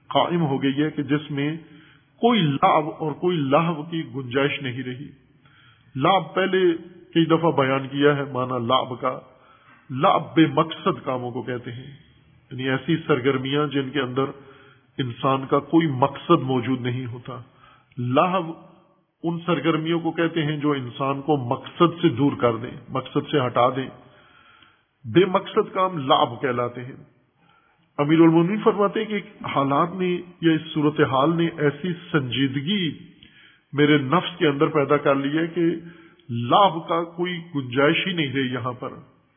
قائم ہو گئی ہے کہ جس میں کوئی لاب اور کوئی لاہ کی گنجائش نہیں رہی۔ لاب پہلے کئی دفعہ بیان کیا ہے مانا لاب کا۔ لاب بے مقصد کاموں کو کہتے ہیں۔ یعنی ایسی سرگرمیاں جن کے اندر انسان کا کوئی مقصد موجود نہیں ہوتا۔ لاہ ان سرگرمیوں کو کہتے ہیں جو انسان کو مقصد سے دور کر دیں، مقصد سے ہٹا دیں۔ بے مقصد کام لاب کہلاتے ہیں۔ امیر المومن فرماتے ہیں کہ حالات نے یا اس صورت حال نے ایسی سنجیدگی میرے نفس کے اندر پیدا کر لی ہے کہ لابھ کا کوئی گنجائش ہی نہیں رہی یہاں پر۔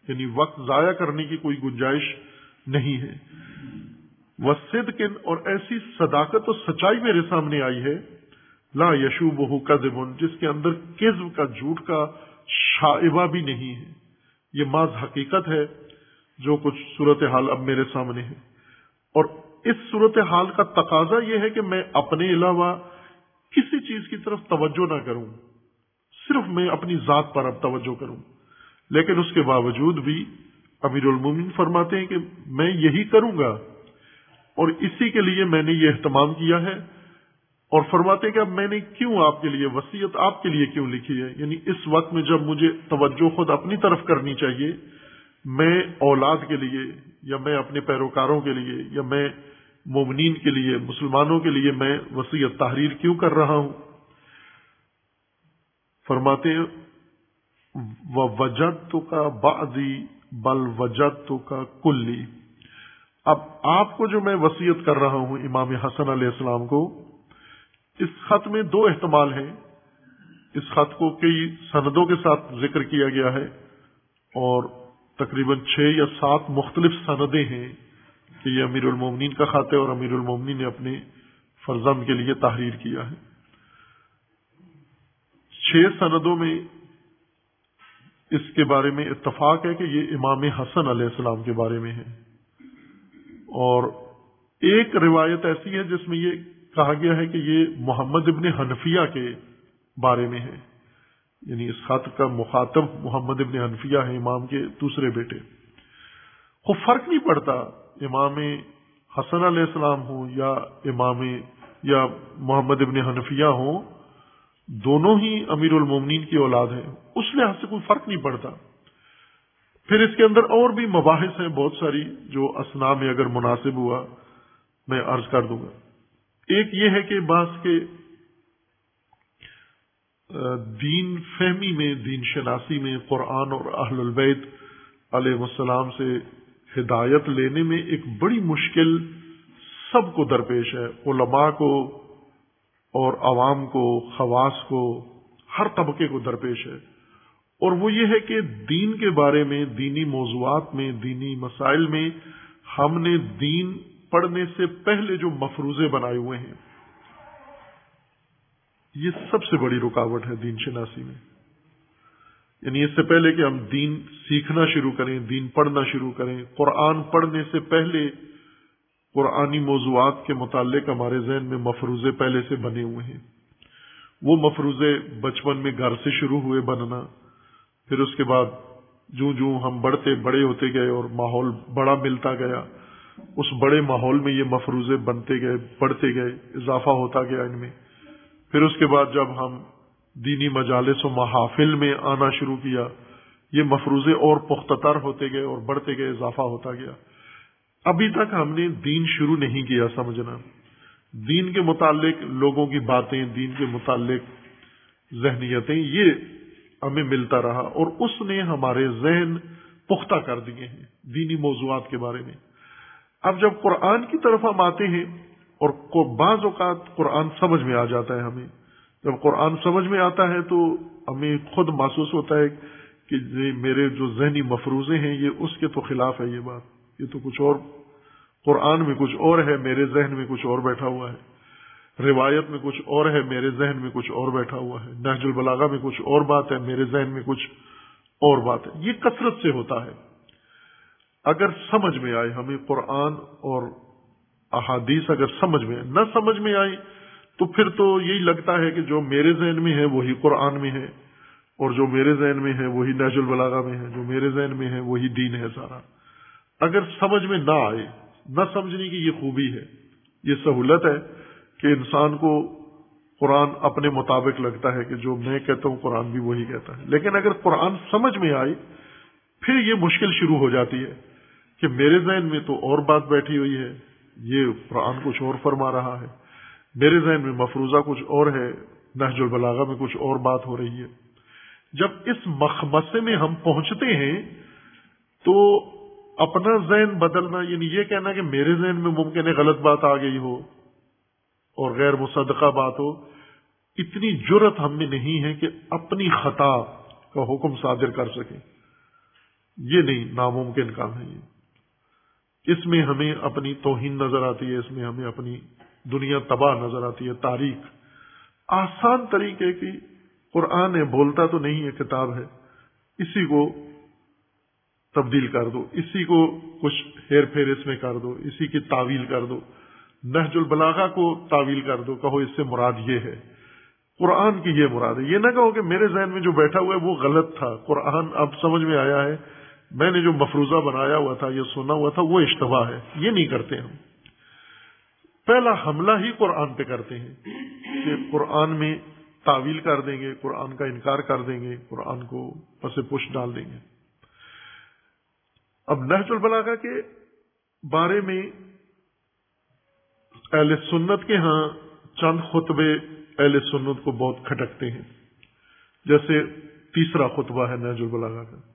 یعنی وقت ضائع کرنے کی کوئی گنجائش نہیں ہے۔ وہ صدقن اور ایسی صداقت و سچائی میرے سامنے آئی ہے لا یشو بہو کا جس کے اندر کزب کا جھوٹ کا شائبہ بھی نہیں ہے۔ یہ ماض حقیقت ہے جو کچھ صورتحال اب میرے سامنے ہے۔ اور اس صورتحال کا تقاضا یہ ہے کہ میں اپنے علاوہ کسی چیز کی طرف توجہ نہ کروں۔ صرف میں اپنی ذات پر اب توجہ کروں۔ لیکن اس کے باوجود بھی امیر المومن فرماتے ہیں کہ میں یہی کروں گا اور اسی کے لیے میں نے یہ اہتمام کیا ہے۔ اور فرماتے کہ اب میں نے کیوں آپ کے لیے وسیعت آپ کے لیے کیوں لکھی ہے؟ یعنی اس وقت میں جب مجھے توجہ خود اپنی طرف کرنی چاہیے، میں اولاد کے لیے یا میں اپنے پیروکاروں کے لیے یا میں مومنین کے لیے، مسلمانوں کے لیے میں وسیعت تحریر کیوں کر رہا ہوں؟ فرماتے وجد تو کا بادی بل وجد تو کا کلی. اب آپ کو جو میں وسیعت کر رہا ہوں امام حسن علیہ السلام کو اس خط میں دو احتمال ہیں۔ اس خط کو کئی سندوں کے ساتھ ذکر کیا گیا ہے اور تقریباً چھ یا سات مختلف سندیں ہیں کہ یہ امیر المومنین کا خط ہے اور امیر المومنین نے اپنے فرزند کے لیے تحریر کیا ہے۔ چھ سندوں میں اس کے بارے میں اتفاق ہے کہ یہ امام حسن علیہ السلام کے بارے میں ہے اور ایک روایت ایسی ہے جس میں یہ کہا گیا ہے کہ یہ محمد ابن حنفیہ کے بارے میں ہے۔ یعنی اس خط کا مخاطب محمد ابن حنفیہ ہے امام کے دوسرے بیٹے۔ وہ فرق نہیں پڑتا امام حسن علیہ السلام ہوں یا امام یا محمد ابن حنفیہ ہوں، دونوں ہی امیر المومنین کی اولاد ہیں۔ اس لحاظ سے کوئی فرق نہیں پڑتا۔ پھر اس کے اندر اور بھی مباحث ہیں بہت ساری جو اسنا میں اگر مناسب ہوا، میں عرض کر دوں گا۔ ایک یہ ہے کہ بعض کے دین فہمی میں، دین شناسی میں قرآن اور اہل البیت علیہ السلام سے ہدایت لینے میں ایک بڑی مشکل سب کو درپیش ہے۔ علماء کو اور عوام کو، خواص کو ہر طبقے کو درپیش ہے۔ اور وہ یہ ہے کہ دین کے بارے میں، دینی موضوعات میں، دینی مسائل میں ہم نے دین پڑھنے سے پہلے جو مفروضے بنائے ہوئے ہیں، یہ سب سے بڑی رکاوٹ ہے دین شناسی میں۔ یعنی اس سے پہلے کہ ہم دین سیکھنا شروع کریں، دین پڑھنا شروع کریں، قرآن پڑھنے سے پہلے قرآنی موضوعات کے متعلق ہمارے ذہن میں مفروضے پہلے سے بنے ہوئے ہیں۔ وہ مفروضے بچپن میں گھر سے شروع ہوئے بننا، پھر اس کے بعد جو جو ہم بڑھتے، بڑے ہوتے گئے اور ماحول بڑا ملتا گیا۔ اس بڑے ماحول میں یہ مفروضے بنتے گئے، بڑھتے گئے، اضافہ ہوتا گیا ان میں۔ پھر اس کے بعد جب ہم دینی مجالس و محافل میں آنا شروع کیا، یہ مفروضے اور پختتر ہوتے گئے اور بڑھتے گئے، اضافہ ہوتا گیا۔ ابھی تک ہم نے دین شروع نہیں کیا، سمجھنا۔ دین کے متعلق لوگوں کی باتیں، دین کے متعلق ذہنیتیں، یہ ہمیں ملتا رہا اور اس نے ہمارے ذہن پختہ کر دیے ہیں دینی موضوعات کے بارے میں۔ اب جب قرآن کی طرف ہم آتے ہیں اور بعض اوقات قرآن سمجھ میں آ جاتا ہے ہمیں، جب قرآن سمجھ میں آتا ہے تو ہمیں خود محسوس ہوتا ہے کہ میرے جو ذہنی مفروضے ہیں، یہ اس کے تو خلاف ہے یہ بات۔ یہ تو کچھ اور قرآن میں کچھ اور ہے، میرے ذہن میں کچھ اور بیٹھا ہوا ہے۔ روایت میں کچھ اور ہے، میرے ذہن میں کچھ اور بیٹھا ہوا ہے۔ نہج البلاغا میں کچھ اور بات ہے، میرے ذہن میں کچھ اور بات ہے۔ یہ کثرت سے ہوتا ہے۔ اگر سمجھ میں آئے ہمیں قرآن اور احادیث اگر سمجھ میں نہ سمجھ میں آئی، تو پھر تو یہی لگتا ہے کہ جو میرے ذہن میں ہے وہی قرآن میں ہے، اور جو میرے ذہن میں ہے وہی نہج البلاغا میں ہے، جو میرے ذہن میں ہے وہی دین ہے سارا۔ اگر سمجھ میں نہ آئے، نہ سمجھنے کی یہ خوبی ہے، یہ سہولت ہے کہ انسان کو قرآن اپنے مطابق لگتا ہے کہ جو میں کہتا ہوں، قرآن بھی وہی کہتا ہے۔ لیکن اگر قرآن سمجھ میں آئی، پھر یہ مشکل شروع ہو جاتی ہے۔ کہ میرے ذہن میں تو اور بات بیٹھی ہوئی ہے، یہ قرآن کچھ اور فرما رہا ہے۔ میرے ذہن میں مفروضہ کچھ اور ہے، نہج البلاغا میں کچھ اور بات ہو رہی ہے۔ جب اس مخمسے میں ہم پہنچتے ہیں، تو اپنا ذہن بدلنا یعنی یہ کہنا کہ میرے ذہن میں ممکن ہے غلط بات آ گئی ہو اور غیر مصدقہ بات ہو، اتنی جرت ہم میں نہیں ہے کہ اپنی خطا کا حکم صادر کر سکیں۔ یہ نہیں، ناممکن کام ہے یہ۔ اس میں ہمیں اپنی توہین نظر آتی ہے، اس میں ہمیں اپنی دنیا تباہ نظر آتی ہے، تاریخ۔ آسان طریقے کی قرآن ہے بولتا تو نہیں ہے کتاب ہے۔ اسی کو تبدیل کر دو، اسی کو کچھ ہیر پھیر اس میں کر دو، اسی کی تعویل کر دو۔ نہج البلاغا کو تعویل کر دو، کہو اس سے مراد یہ ہے۔ قرآن کی یہ مراد ہے۔ یہ نہ کہو کہ میرے ذہن میں جو بیٹھا ہوا ہے وہ غلط تھا۔ قرآن اب سمجھ میں آیا ہے میں نے جو مفروضہ بنایا ہوا تھا، یہ سنا ہوا تھا، وہ اشتباہ ہے۔ یہ نہیں کرتے ہم۔ پہلا حملہ ہی قرآن پہ کرتے ہیں کہ قرآن میں تعویل کر دیں گے، قرآن کا انکار کر دیں گے، قرآن کو پس پش ڈال دیں گے۔ اب نہج البلاغا کے بارے میں اہل سنت کے ہاں چند خطبے اہل سنت کو بہت کھٹکتے ہیں۔ جیسے تیسرا خطبہ ہے نہج البلاغا کا۔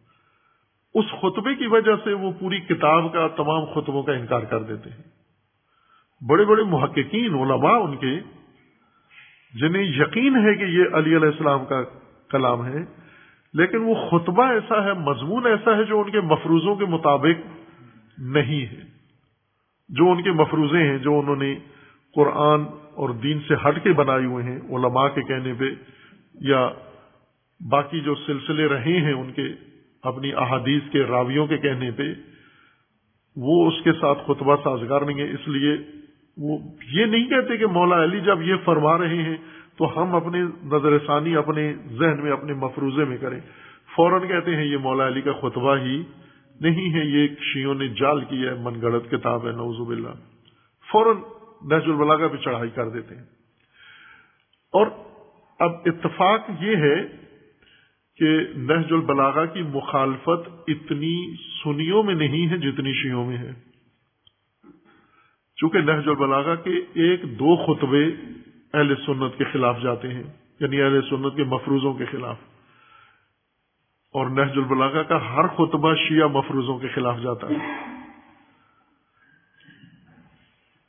اس خطبے کی وجہ سے وہ پوری کتاب کا تمام خطبوں کا انکار کر دیتے ہیں۔ بڑے بڑے محققین، علماء ان کے، جنہیں یقین ہے کہ یہ علی علیہ السلام کا کلام ہے، لیکن وہ خطبہ ایسا ہے، مضمون ایسا ہے جو ان کے مفروضوں کے مطابق نہیں ہے۔ جو ان کے مفروضے ہیں، جو انہوں نے قرآن اور دین سے ہٹ کے بنائے ہوئے ہیں، علماء کے کہنے پہ، یا باقی جو سلسلے رہے ہیں ان کے اپنی احادیث کے راویوں کے کہنے پہ، وہ اس کے ساتھ خطبہ سازگار نہیں ہے، اس لیے وہ یہ نہیں کہتے کہ مولا علی جب یہ فرما رہے ہیں تو ہم اپنے نظر ثانی، اپنے ذہن میں، اپنے مفروضے میں کریں۔ فوراً کہتے ہیں، یہ مولا علی کا خطبہ ہی نہیں ہے، یہ شیوں نے جال کی ہے من گڑت کتاب ہے نوزب اللہ فوراً نہج البلاغا پہ چڑھائی کر دیتے ہیں۔ اور اب اتفاق یہ ہے کہ نہج البلاغا کی مخالفت اتنی سنیوں میں نہیں ہے جتنی شیوں میں ہے۔ چونکہ نہج البلاغا کے ایک دو خطبے اہل سنت کے خلاف جاتے ہیں یعنی اہل سنت کے مفروضوں کے خلاف۔ اور نہج البلاغا کا ہر خطبہ شیعہ مفروضوں کے خلاف جاتا ہے۔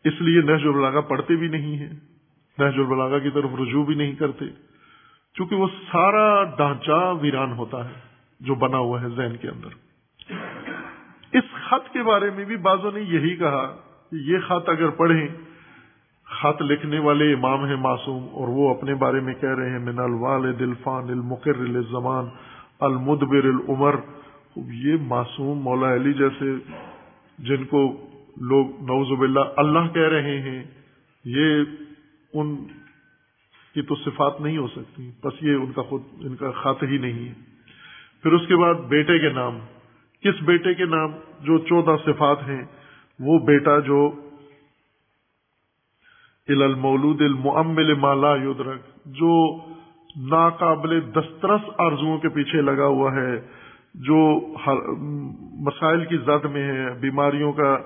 اس لیے نہج البلاغا پڑھتے بھی نہیں ہیں، نہج البلاغا کی طرف رجوع بھی نہیں کرتے۔ چونکہ وہ سارا ڈھانچہ ویران ہوتا ہے جو بنا ہوا ہے ذہن کے اندر۔ اس خط کے بارے میں بھی بعضوں نے یہی کہا کہ یہ خط اگر پڑھیں، خط لکھنے والے امام ہیں معصوم اور وہ اپنے بارے میں کہہ رہے ہیں، من الوال دلفان المقر الزمان المدبر العمر یہ معصوم مولا علی جیسے جن کو لوگ نوزب اللہ اللہ کہہ رہے ہیں، یہ ان کی تو صفات نہیں ہو سکتی، بس یہ ان کا خود، ان کا خط ہی نہیں ہے۔ پھر اس کے بعد بیٹے کے نام، کس بیٹے کے نام جو چودہ صفات ہیں، وہ بیٹا جو المولود المعمل مالا یدرک، جو ناقابل دسترس آرزوؤں کے پیچھے لگا ہوا ہے، جو مسائل کی زد میں ہے، بیماریوں کا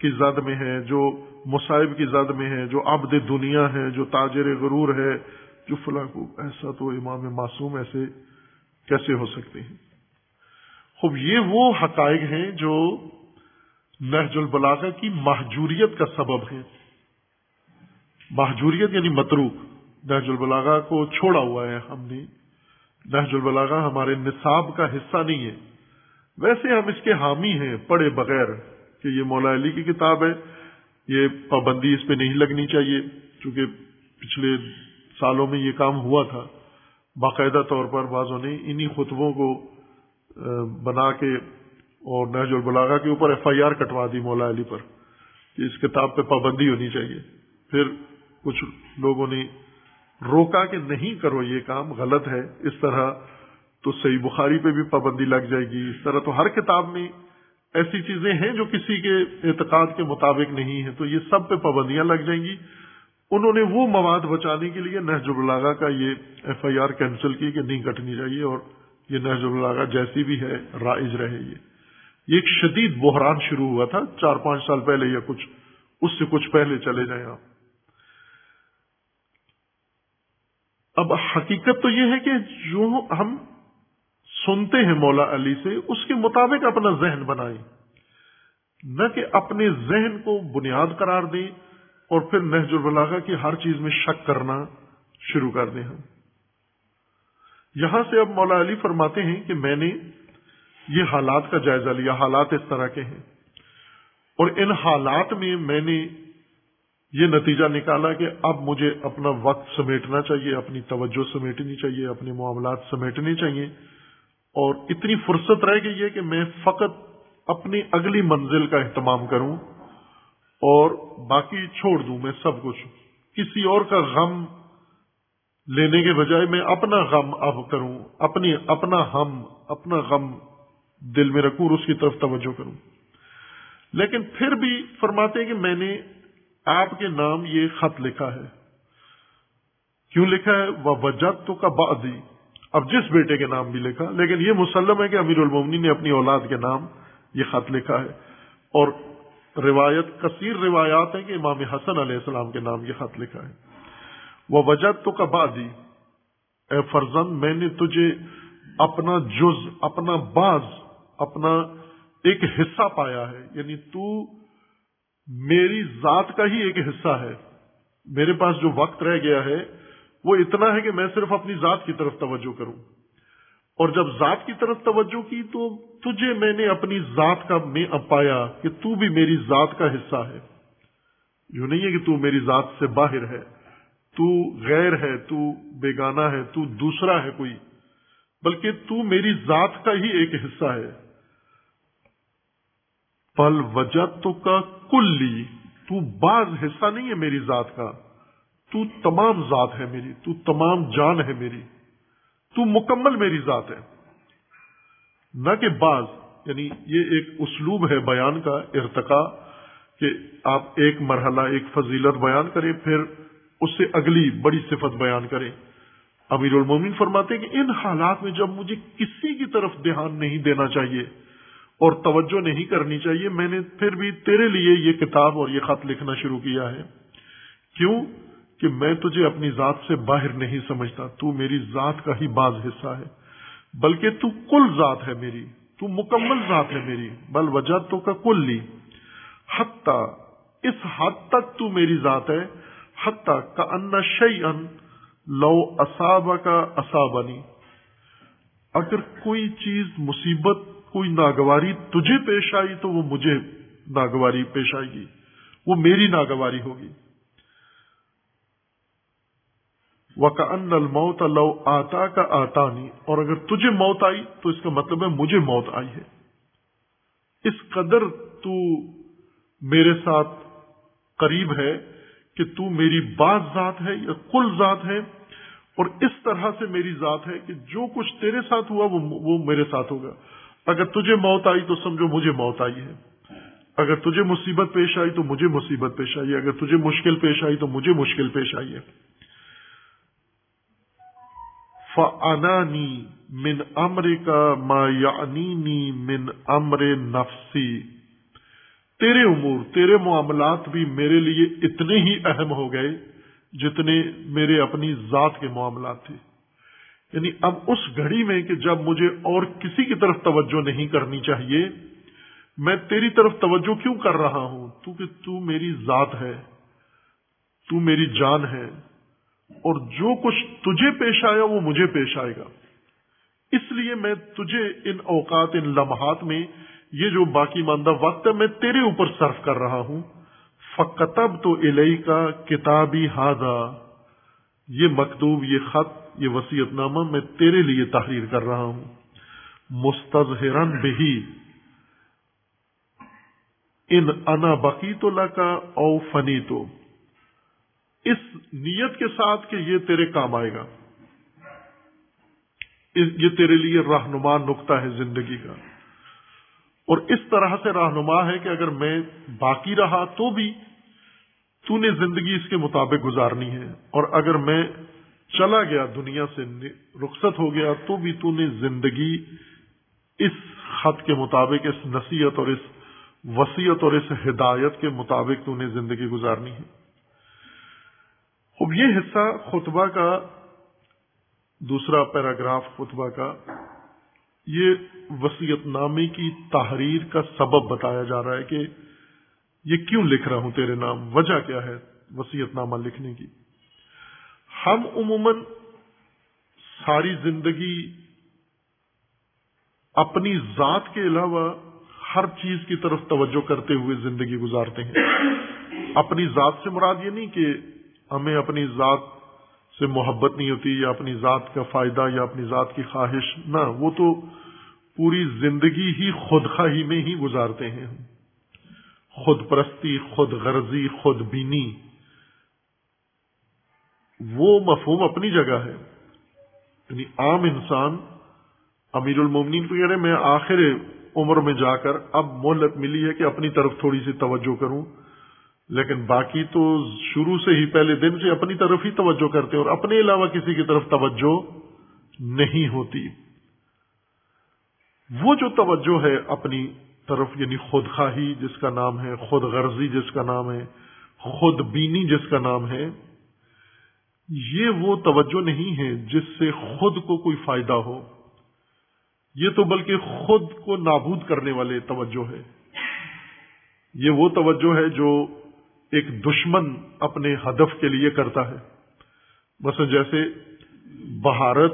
کی زد میں ہے جو مصائب کی زد میں ہے جو عبد دنیا ہے جو تاجر غرور ہے، جو فلاں کو ایسا تو امام معصوم ایسے کیسے ہو سکتے ہیں؟ خوب، یہ وہ حقائق ہیں جو نہج البلاغہ کی محجوریت کا سبب ہے محجوریت یعنی متروک۔ نہج البلاغا کو چھوڑا ہوا ہے ہم نے۔ نہج البلاغا ہمارے نصاب کا حصہ نہیں ہے۔ ویسے ہم اس کے حامی ہیں، پڑھے بغیر۔ کہ یہ مولا علی کی کتاب ہے، یہ پابندی اس پہ نہیں لگنی چاہیے، چونکہ پچھلے سالوں میں یہ کام ہوا تھا۔ باقاعدہ طور پر بعضوں نے انہی خطبوں کو بنا کے اور نہج البلاغا کے اوپر ایف آئی آر کٹوا دی مولا علی پر، کہ اس کتاب پہ پابندی ہونی چاہیے۔ پھر کچھ لوگوں نے روکا کہ نہیں کرو یہ کام، غلط ہے۔ اس طرح تو صحیح بخاری پہ بھی پابندی لگ جائے گی۔ اس طرح تو ہر کتاب میں ایسی چیزیں ہیں جو کسی کے اعتقاد کے مطابق نہیں ہے تو یہ سب پہ پابندیاں لگ جائیں گی۔ انہوں نے وہ مواد بچانے کے لیے نہج البلاغا کا یہ ایف آئی آر کینسل کی کہ نہیں کٹنی چاہیے اور یہ نہج البلاغا جیسی بھی ہے، رائج رہے یہ۔ ایک شدید بحران شروع ہوا تھا۔ چار پانچ سال پہلے یا کچھ، اس سے کچھ پہلے چلے جائیں آپ۔ اب حقیقت تو یہ ہے کہ جو ہم سنتے ہیں مولا علی سے، اس کے مطابق اپنا ذہن بنائیں۔ نہ کہ اپنے ذہن کو بنیاد قرار دیں اور پھر نہج البلاغا کی ہر چیز میں شک کرنا شروع کر دیں ہم۔ یہاں سے اب مولا علی فرماتے ہیں کہ میں نے یہ حالات کا جائزہ لیا، حالات اس طرح کے ہیں۔ اور ان حالات میں میں نے یہ نتیجہ نکالا کہ اب مجھے اپنا وقت سمیٹنا چاہیے، اپنی توجہ سمیٹنی چاہیے، اپنے معاملات سمیٹنے چاہیے۔ اور اتنی فرصت رہ گئی ہے کہ میں فقط اپنی اگلی منزل کا اہتمام کروں اور باقی چھوڑ دوں میں سب کچھ۔ کسی اور کا غم لینے کے بجائے میں اپنا غم اب کروں، اپنی، اپنا ہم، اپنا غم دل میں رکھوں اس کی طرف توجہ کروں۔ لیکن پھر بھی فرماتے ہیں کہ میں نے آپ کے نام یہ خط لکھا ہے۔ کیوں لکھا ہے؟ وہ وجد تو کا بادی اب جس بیٹے کے نام بھی لکھا، لیکن یہ مسلم ہے کہ امیر المومنی نے اپنی اولاد کے نام یہ خط لکھا ہے۔ اور روایت، کثیر روایات ہیں کہ امام حسن علیہ السلام کے نام یہ خط لکھا ہے۔ وہ وجہ تو کبا دی اے فرزند، میں نے تجھے اپنا جز، اپنا باز، اپنا ایک حصہ پایا ہے۔ یعنی تو میری ذات کا ہی ایک حصہ ہے۔ میرے پاس جو وقت رہ گیا ہے وہ اتنا ہے کہ میں صرف اپنی ذات کی طرف توجہ کروں۔ اور جب ذات کی طرف توجہ کی تو تجھے میں نے اپنی ذات کا میں پایا کہ تو بھی میری ذات کا حصہ ہے۔ جو نہیں ہے کہ تو میری ذات سے باہر ہے۔ تو غیر ہے، تو بیگانہ ہے، تو دوسرا ہے کوئی۔ بلکہ تو میری ذات کا ہی ایک حصہ ہے۔ پل وجہ تو کا کل لی تو بعض حصہ نہیں ہے میری ذات کا۔ تو تمام ذات ہے میری، تو تمام جان ہے میری، تو مکمل میری ذات ہے۔ نہ کہ بعض یعنی یہ ایک اسلوب ہے بیان کا ارتقا کہ آپ ایک مرحلہ، ایک فضیلت بیان کریں، پھر اس سے اگلی بڑی صفت بیان کریں۔ امیر المومن فرماتے ہیں کہ ان حالات میں جب مجھے کسی کی طرف دھیان نہیں دینا چاہیے اور توجہ نہیں کرنی چاہیے، میں نے پھر بھی تیرے لیے یہ کتاب اور یہ خط لکھنا شروع کیا ہے۔ کیوں؟ کہ میں تجھے اپنی ذات سے باہر نہیں سمجھتا، تو میری ذات کا ہی بعض حصہ ہے۔ بلکہ تو کل ذات ہے میری، تو مکمل ذات ہے میری۔ بل وجہ تو کا کل لی حتیٰ اس حد تک تو میری ذات ہے، حتیٰ کا ان شعی ان لو اصاب کا اصابنی۔ اگر کوئی چیز مصیبت، کوئی ناگواری تجھے پیش آئی، تو وہ مجھے ناگواری پیش آئے گی، وہ میری ناگواری ہوگی۔ ان الموت لو آتا کا آتا نہیں اور اگر تجھے موت آئی تو اس کا مطلب ہے مجھے موت آئی ہے۔ اس قدر تو میرے ساتھ قریب ہے کہ تو میری بعض ذات ہے یا کل ذات ہے، اور اس طرح سے میری ذات ہے کہ جو کچھ تیرے ساتھ ہوا وہ میرے ساتھ ہوگا۔ اگر تجھے موت آئی تو سمجھو مجھے موت آئی ہے۔ اگر تجھے مصیبت پیش آئی تو مجھے مصیبت پیش آئی ہے۔ اگر تجھے مشکل پیش آئی تو مجھے مشکل پیش آئی ہے۔ فنانی من امر کا ما یعنی من امر نفسی تیرے امور، تیرے معاملات بھی میرے لیے اتنے ہی اہم ہو گئے جتنے میرے اپنی ذات کے معاملات تھے۔ یعنی اب اس گھڑی میں کہ جب مجھے اور کسی کی طرف توجہ نہیں کرنی چاہیے، میں تیری طرف توجہ کیوں کر رہا ہوں؟ تو کہ تو میری ذات ہے، تو میری جان ہے اور جو کچھ تجھے پیش آیا وہ مجھے پیش آئے گا۔ اس لیے میں تجھے ان اوقات، ان لمحات میں یہ جو باقی ماندہ وقت ہے، میں تیرے اوپر صرف کر رہا ہوں۔ فقتب تو الہی کا کتابی ہاضا یہ مکتوب، یہ خط، یہ وسیعت نامہ میں تیرے لیے تحریر کر رہا ہوں۔ مستظہرن بہی۔ ان انا بقی تو لکا او فنی تو اس نیت کے ساتھ کہ یہ تیرے کام آئے گا۔ یہ تیرے لیے رہنما نقطہ ہے زندگی کا۔ اور اس طرح سے رہنما ہے کہ اگر میں باقی رہا تو بھی تو نے زندگی اس کے مطابق گزارنی ہے۔ اور اگر میں چلا گیا دنیا سے، رخصت ہو گیا تو بھی تو نے زندگی اس خط کے مطابق، اس نصیحت اور اس وسیعت اور اس ہدایت کے مطابق تو نے زندگی گزارنی ہے۔ اب یہ حصہ خطبہ کا دوسرا پیراگراف خطبہ کا، یہ وسیعت نامے کی تحریر کا سبب بتایا جا رہا ہے کہ یہ کیوں لکھ رہا ہوں تیرے نام، وجہ کیا ہے وسیعت نامہ لکھنے کی؟ ہم عموماً ساری زندگی اپنی ذات کے علاوہ ہر چیز کی طرف توجہ کرتے ہوئے زندگی گزارتے ہیں۔ اپنی ذات سے مراد یہ نہیں کہ ہمیں اپنی ذات سے محبت نہیں ہوتی یا اپنی ذات کا فائدہ یا اپنی ذات کی خواہش، نہ، وہ تو پوری زندگی ہی خود خواہی میں ہی گزارتے ہیں خود پرستی، خود غرضی، خود بینی، وہ مفہوم اپنی جگہ ہے۔ یعنی عام انسان، امیر المومنین کو کہہ رہے میں آخر عمر میں جا کر اب مہلت ملی ہے کہ اپنی طرف تھوڑی سی توجہ کروں۔ لیکن باقی تو شروع سے ہی پہلے دن سے اپنی طرف ہی توجہ کرتے اور اپنے علاوہ کسی کی طرف توجہ نہیں ہوتی۔ وہ جو توجہ ہے اپنی طرف یعنی خود خواہی جس کا نام ہے، خود غرضی جس کا نام ہے، خود بینی جس کا نام ہے، یہ وہ توجہ نہیں ہے جس سے خود کو کوئی فائدہ ہو۔ یہ تو بلکہ خود کو نابود کرنے والے توجہ ہے۔ یہ وہ توجہ ہے جو ایک دشمن اپنے ہدف کے لیے کرتا ہے۔ بس جیسے بھارت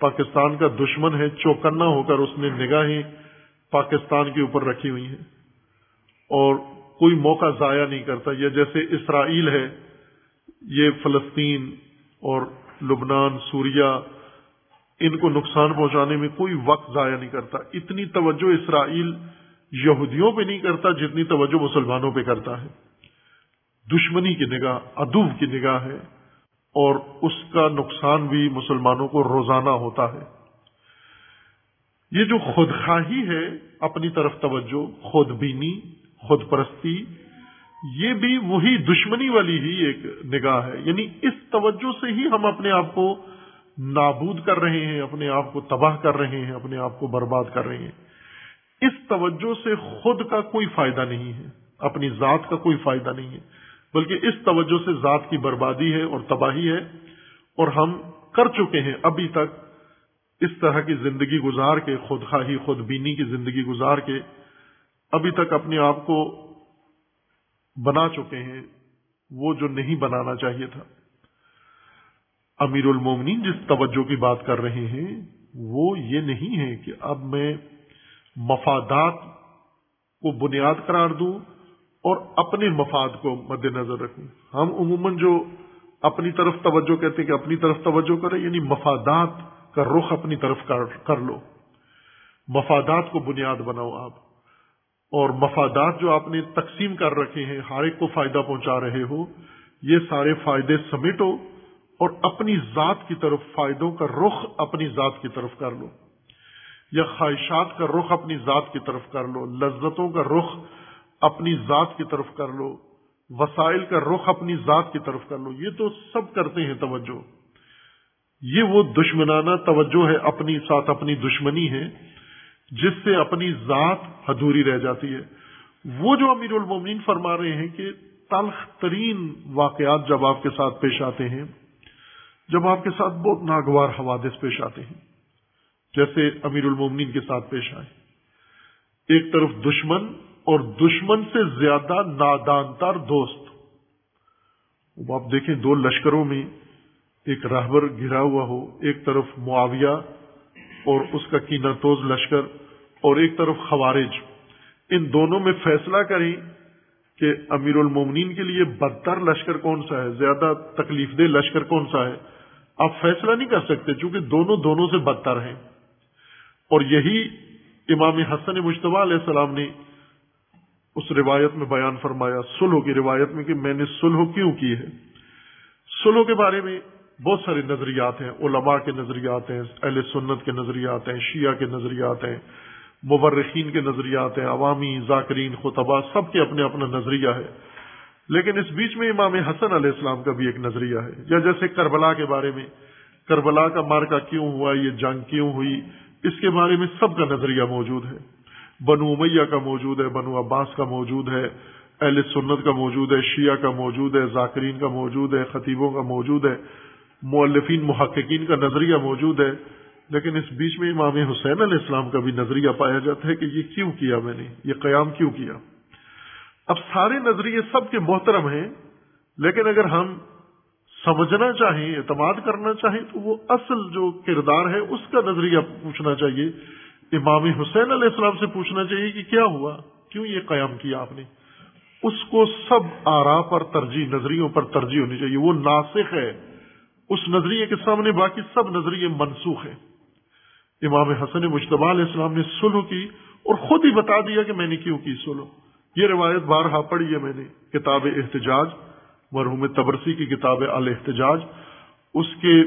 پاکستان کا دشمن ہے، چوکنا ہو کر اس نے نگاہیں پاکستان کے اوپر رکھی ہوئی ہیں۔ اور کوئی موقع ضائع نہیں کرتا، یا جیسے اسرائیل ہے، یہ فلسطین اور لبنان سوریا ان کو نقصان پہنچانے میں کوئی وقت ضائع نہیں کرتا۔ اتنی توجہ اسرائیل یہودیوں پہ نہیں کرتا جتنی توجہ مسلمانوں پہ کرتا ہے۔ دشمنی کی نگاہ ادوب کی نگاہ ہے اور اس کا نقصان بھی مسلمانوں کو روزانہ ہوتا ہے۔ یہ جو خود خواہی ہے، اپنی طرف توجہ، خود بینی، خود پرستی، یہ بھی وہی دشمنی والی ہی ایک نگاہ ہے۔ یعنی اس توجہ سے ہی ہم اپنے آپ کو نابود کر رہے ہیں، اپنے آپ کو تباہ کر رہے ہیں، اپنے آپ کو برباد کر رہے ہیں۔ اس توجہ سے خود کا کوئی فائدہ نہیں ہے، اپنی ذات کا کوئی فائدہ نہیں ہے۔ بلکہ اس توجہ سے ذات کی بربادی ہے اور تباہی ہے اور ہم کر چکے ہیں ابھی تک اس طرح کی زندگی گزار کے خود خواہی خود بینی کی زندگی گزار کے ابھی تک اپنے آپ کو بنا چکے ہیں، وہ جو نہیں بنانا چاہیے تھا۔ امیر المومنین جس توجہ کی بات کر رہے ہیں، وہ یہ نہیں ہے کہ اب میں مفادات کو بنیاد قرار دوں اور اپنے مفاد کو مد نظر رکھوں ہم عموماً جو اپنی طرف توجہ کہتے ہیں کہ اپنی طرف توجہ کریں یعنی مفادات کا رخ اپنی طرف کر لو۔ مفادات کو بنیاد بناؤ آپ۔ اور مفادات جو آپ نے تقسیم کر رکھے ہیں، ہر ایک کو فائدہ پہنچا رہے ہو، یہ سارے فائدے سمیٹو اور اپنی ذات کی طرف فائدوں کا رخ اپنی ذات کی طرف کر لو۔ یا خواہشات کا رخ اپنی ذات کی طرف کر لو۔ لذتوں کا رخ اپنی ذات کی طرف کر لو، وسائل کا رخ اپنی ذات کی طرف کر لو، یہ تو سب کرتے ہیں توجہ۔ یہ وہ دشمنانہ توجہ ہے، اپنی ساتھ اپنی دشمنی ہے، جس سے اپنی ذات ادھوری رہ جاتی ہے۔ وہ جو امیر المومنین فرما رہے ہیں کہ تلخ ترین واقعات جب آپ کے ساتھ پیش آتے ہیں، جب آپ کے ساتھ بہت ناگوار حوادث پیش آتے ہیں، جیسے امیر المومنین کے ساتھ پیش آئے۔ ایک طرف دشمن اور دشمن سے زیادہ نادان تر دوست آپ دیکھیں دو لشکروں میں ایک راہبر گرا ہوا ہو، ایک طرف معاویہ اور اس کا کینا توز لشکر اور ایک طرف خوارج۔ ان دونوں میں فیصلہ کریں کہ امیر المومنین کے لیے بدتر لشکر کون سا ہے، زیادہ تکلیف دہ لشکر کون سا ہے۔ آپ فیصلہ نہیں کر سکتے چونکہ دونوں دونوں سے بدتر ہیں۔ اور یہی امام حسن مشتبہ علیہ السلام نے اس روایت میں بیان فرمایا سلو کی روایت میں کہ میں نے سلو کیوں کی ہے؟ سلو کے بارے میں بہت سارے نظریات ہیں، علماء کے نظریات ہیں، اہل سنت کے نظریات ہیں، شیعہ کے نظریات ہیں مبرخین کے نظریات ہیں، عوامی، ذاکرین خطبہ سب کے اپنے اپنا نظریہ ہے۔ لیکن اس بیچ میں امام حسن علیہ السلام کا بھی ایک نظریہ ہے۔ یا جیسے کربلا کے بارے میں، کربلا کا مارکا کیوں ہوا، یہ جنگ کیوں ہوئی؟ اس کے بارے میں سب کا نظریہ موجود ہے۔ بنو امیہ کا موجود ہے، بنو عباس کا موجود ہے، اہل سنت کا موجود ہے، شیعہ کا موجود ہے، ذاکرین کا موجود ہے، خطیبوں کا موجود ہے مولفین محققین کا نظریہ موجود ہے۔ لیکن اس بیچ میں امام حسین علیہ السلام کا بھی نظریہ پایا جاتا ہے کہ یہ کیوں کیا میں نے؟ یہ قیام کیوں کیا؟ اب سارے نظریے سب کے محترم ہیں، لیکن اگر ہم سمجھنا چاہیں، اعتماد کرنا چاہیں، تو وہ اصل جو کردار ہے، اس کا نظریہ پوچھنا چاہیے۔ امام حسین علیہ السلام سے پوچھنا چاہیے کہ کیا ہوا؟ کیوں یہ قیام کیا آپ نے؟ اس کو سب آرا پر ترجیح، نظریوں پر ترجیح ہونی چاہیے۔ وہ ناسخ ہے۔ اس نظریے کے سامنے باقی سب نظریے منسوخ ہیں۔ امام حسن مشتبہ علیہ السلام نے سلو کی اور خود ہی بتا دیا کہ میں نے کیوں کی سلو یہ روایت بارہا پڑھی ہے میں نے۔ کتاب احتجاج، مرحوم تبرسی کی کتاب الاحتجاج۔ اس کے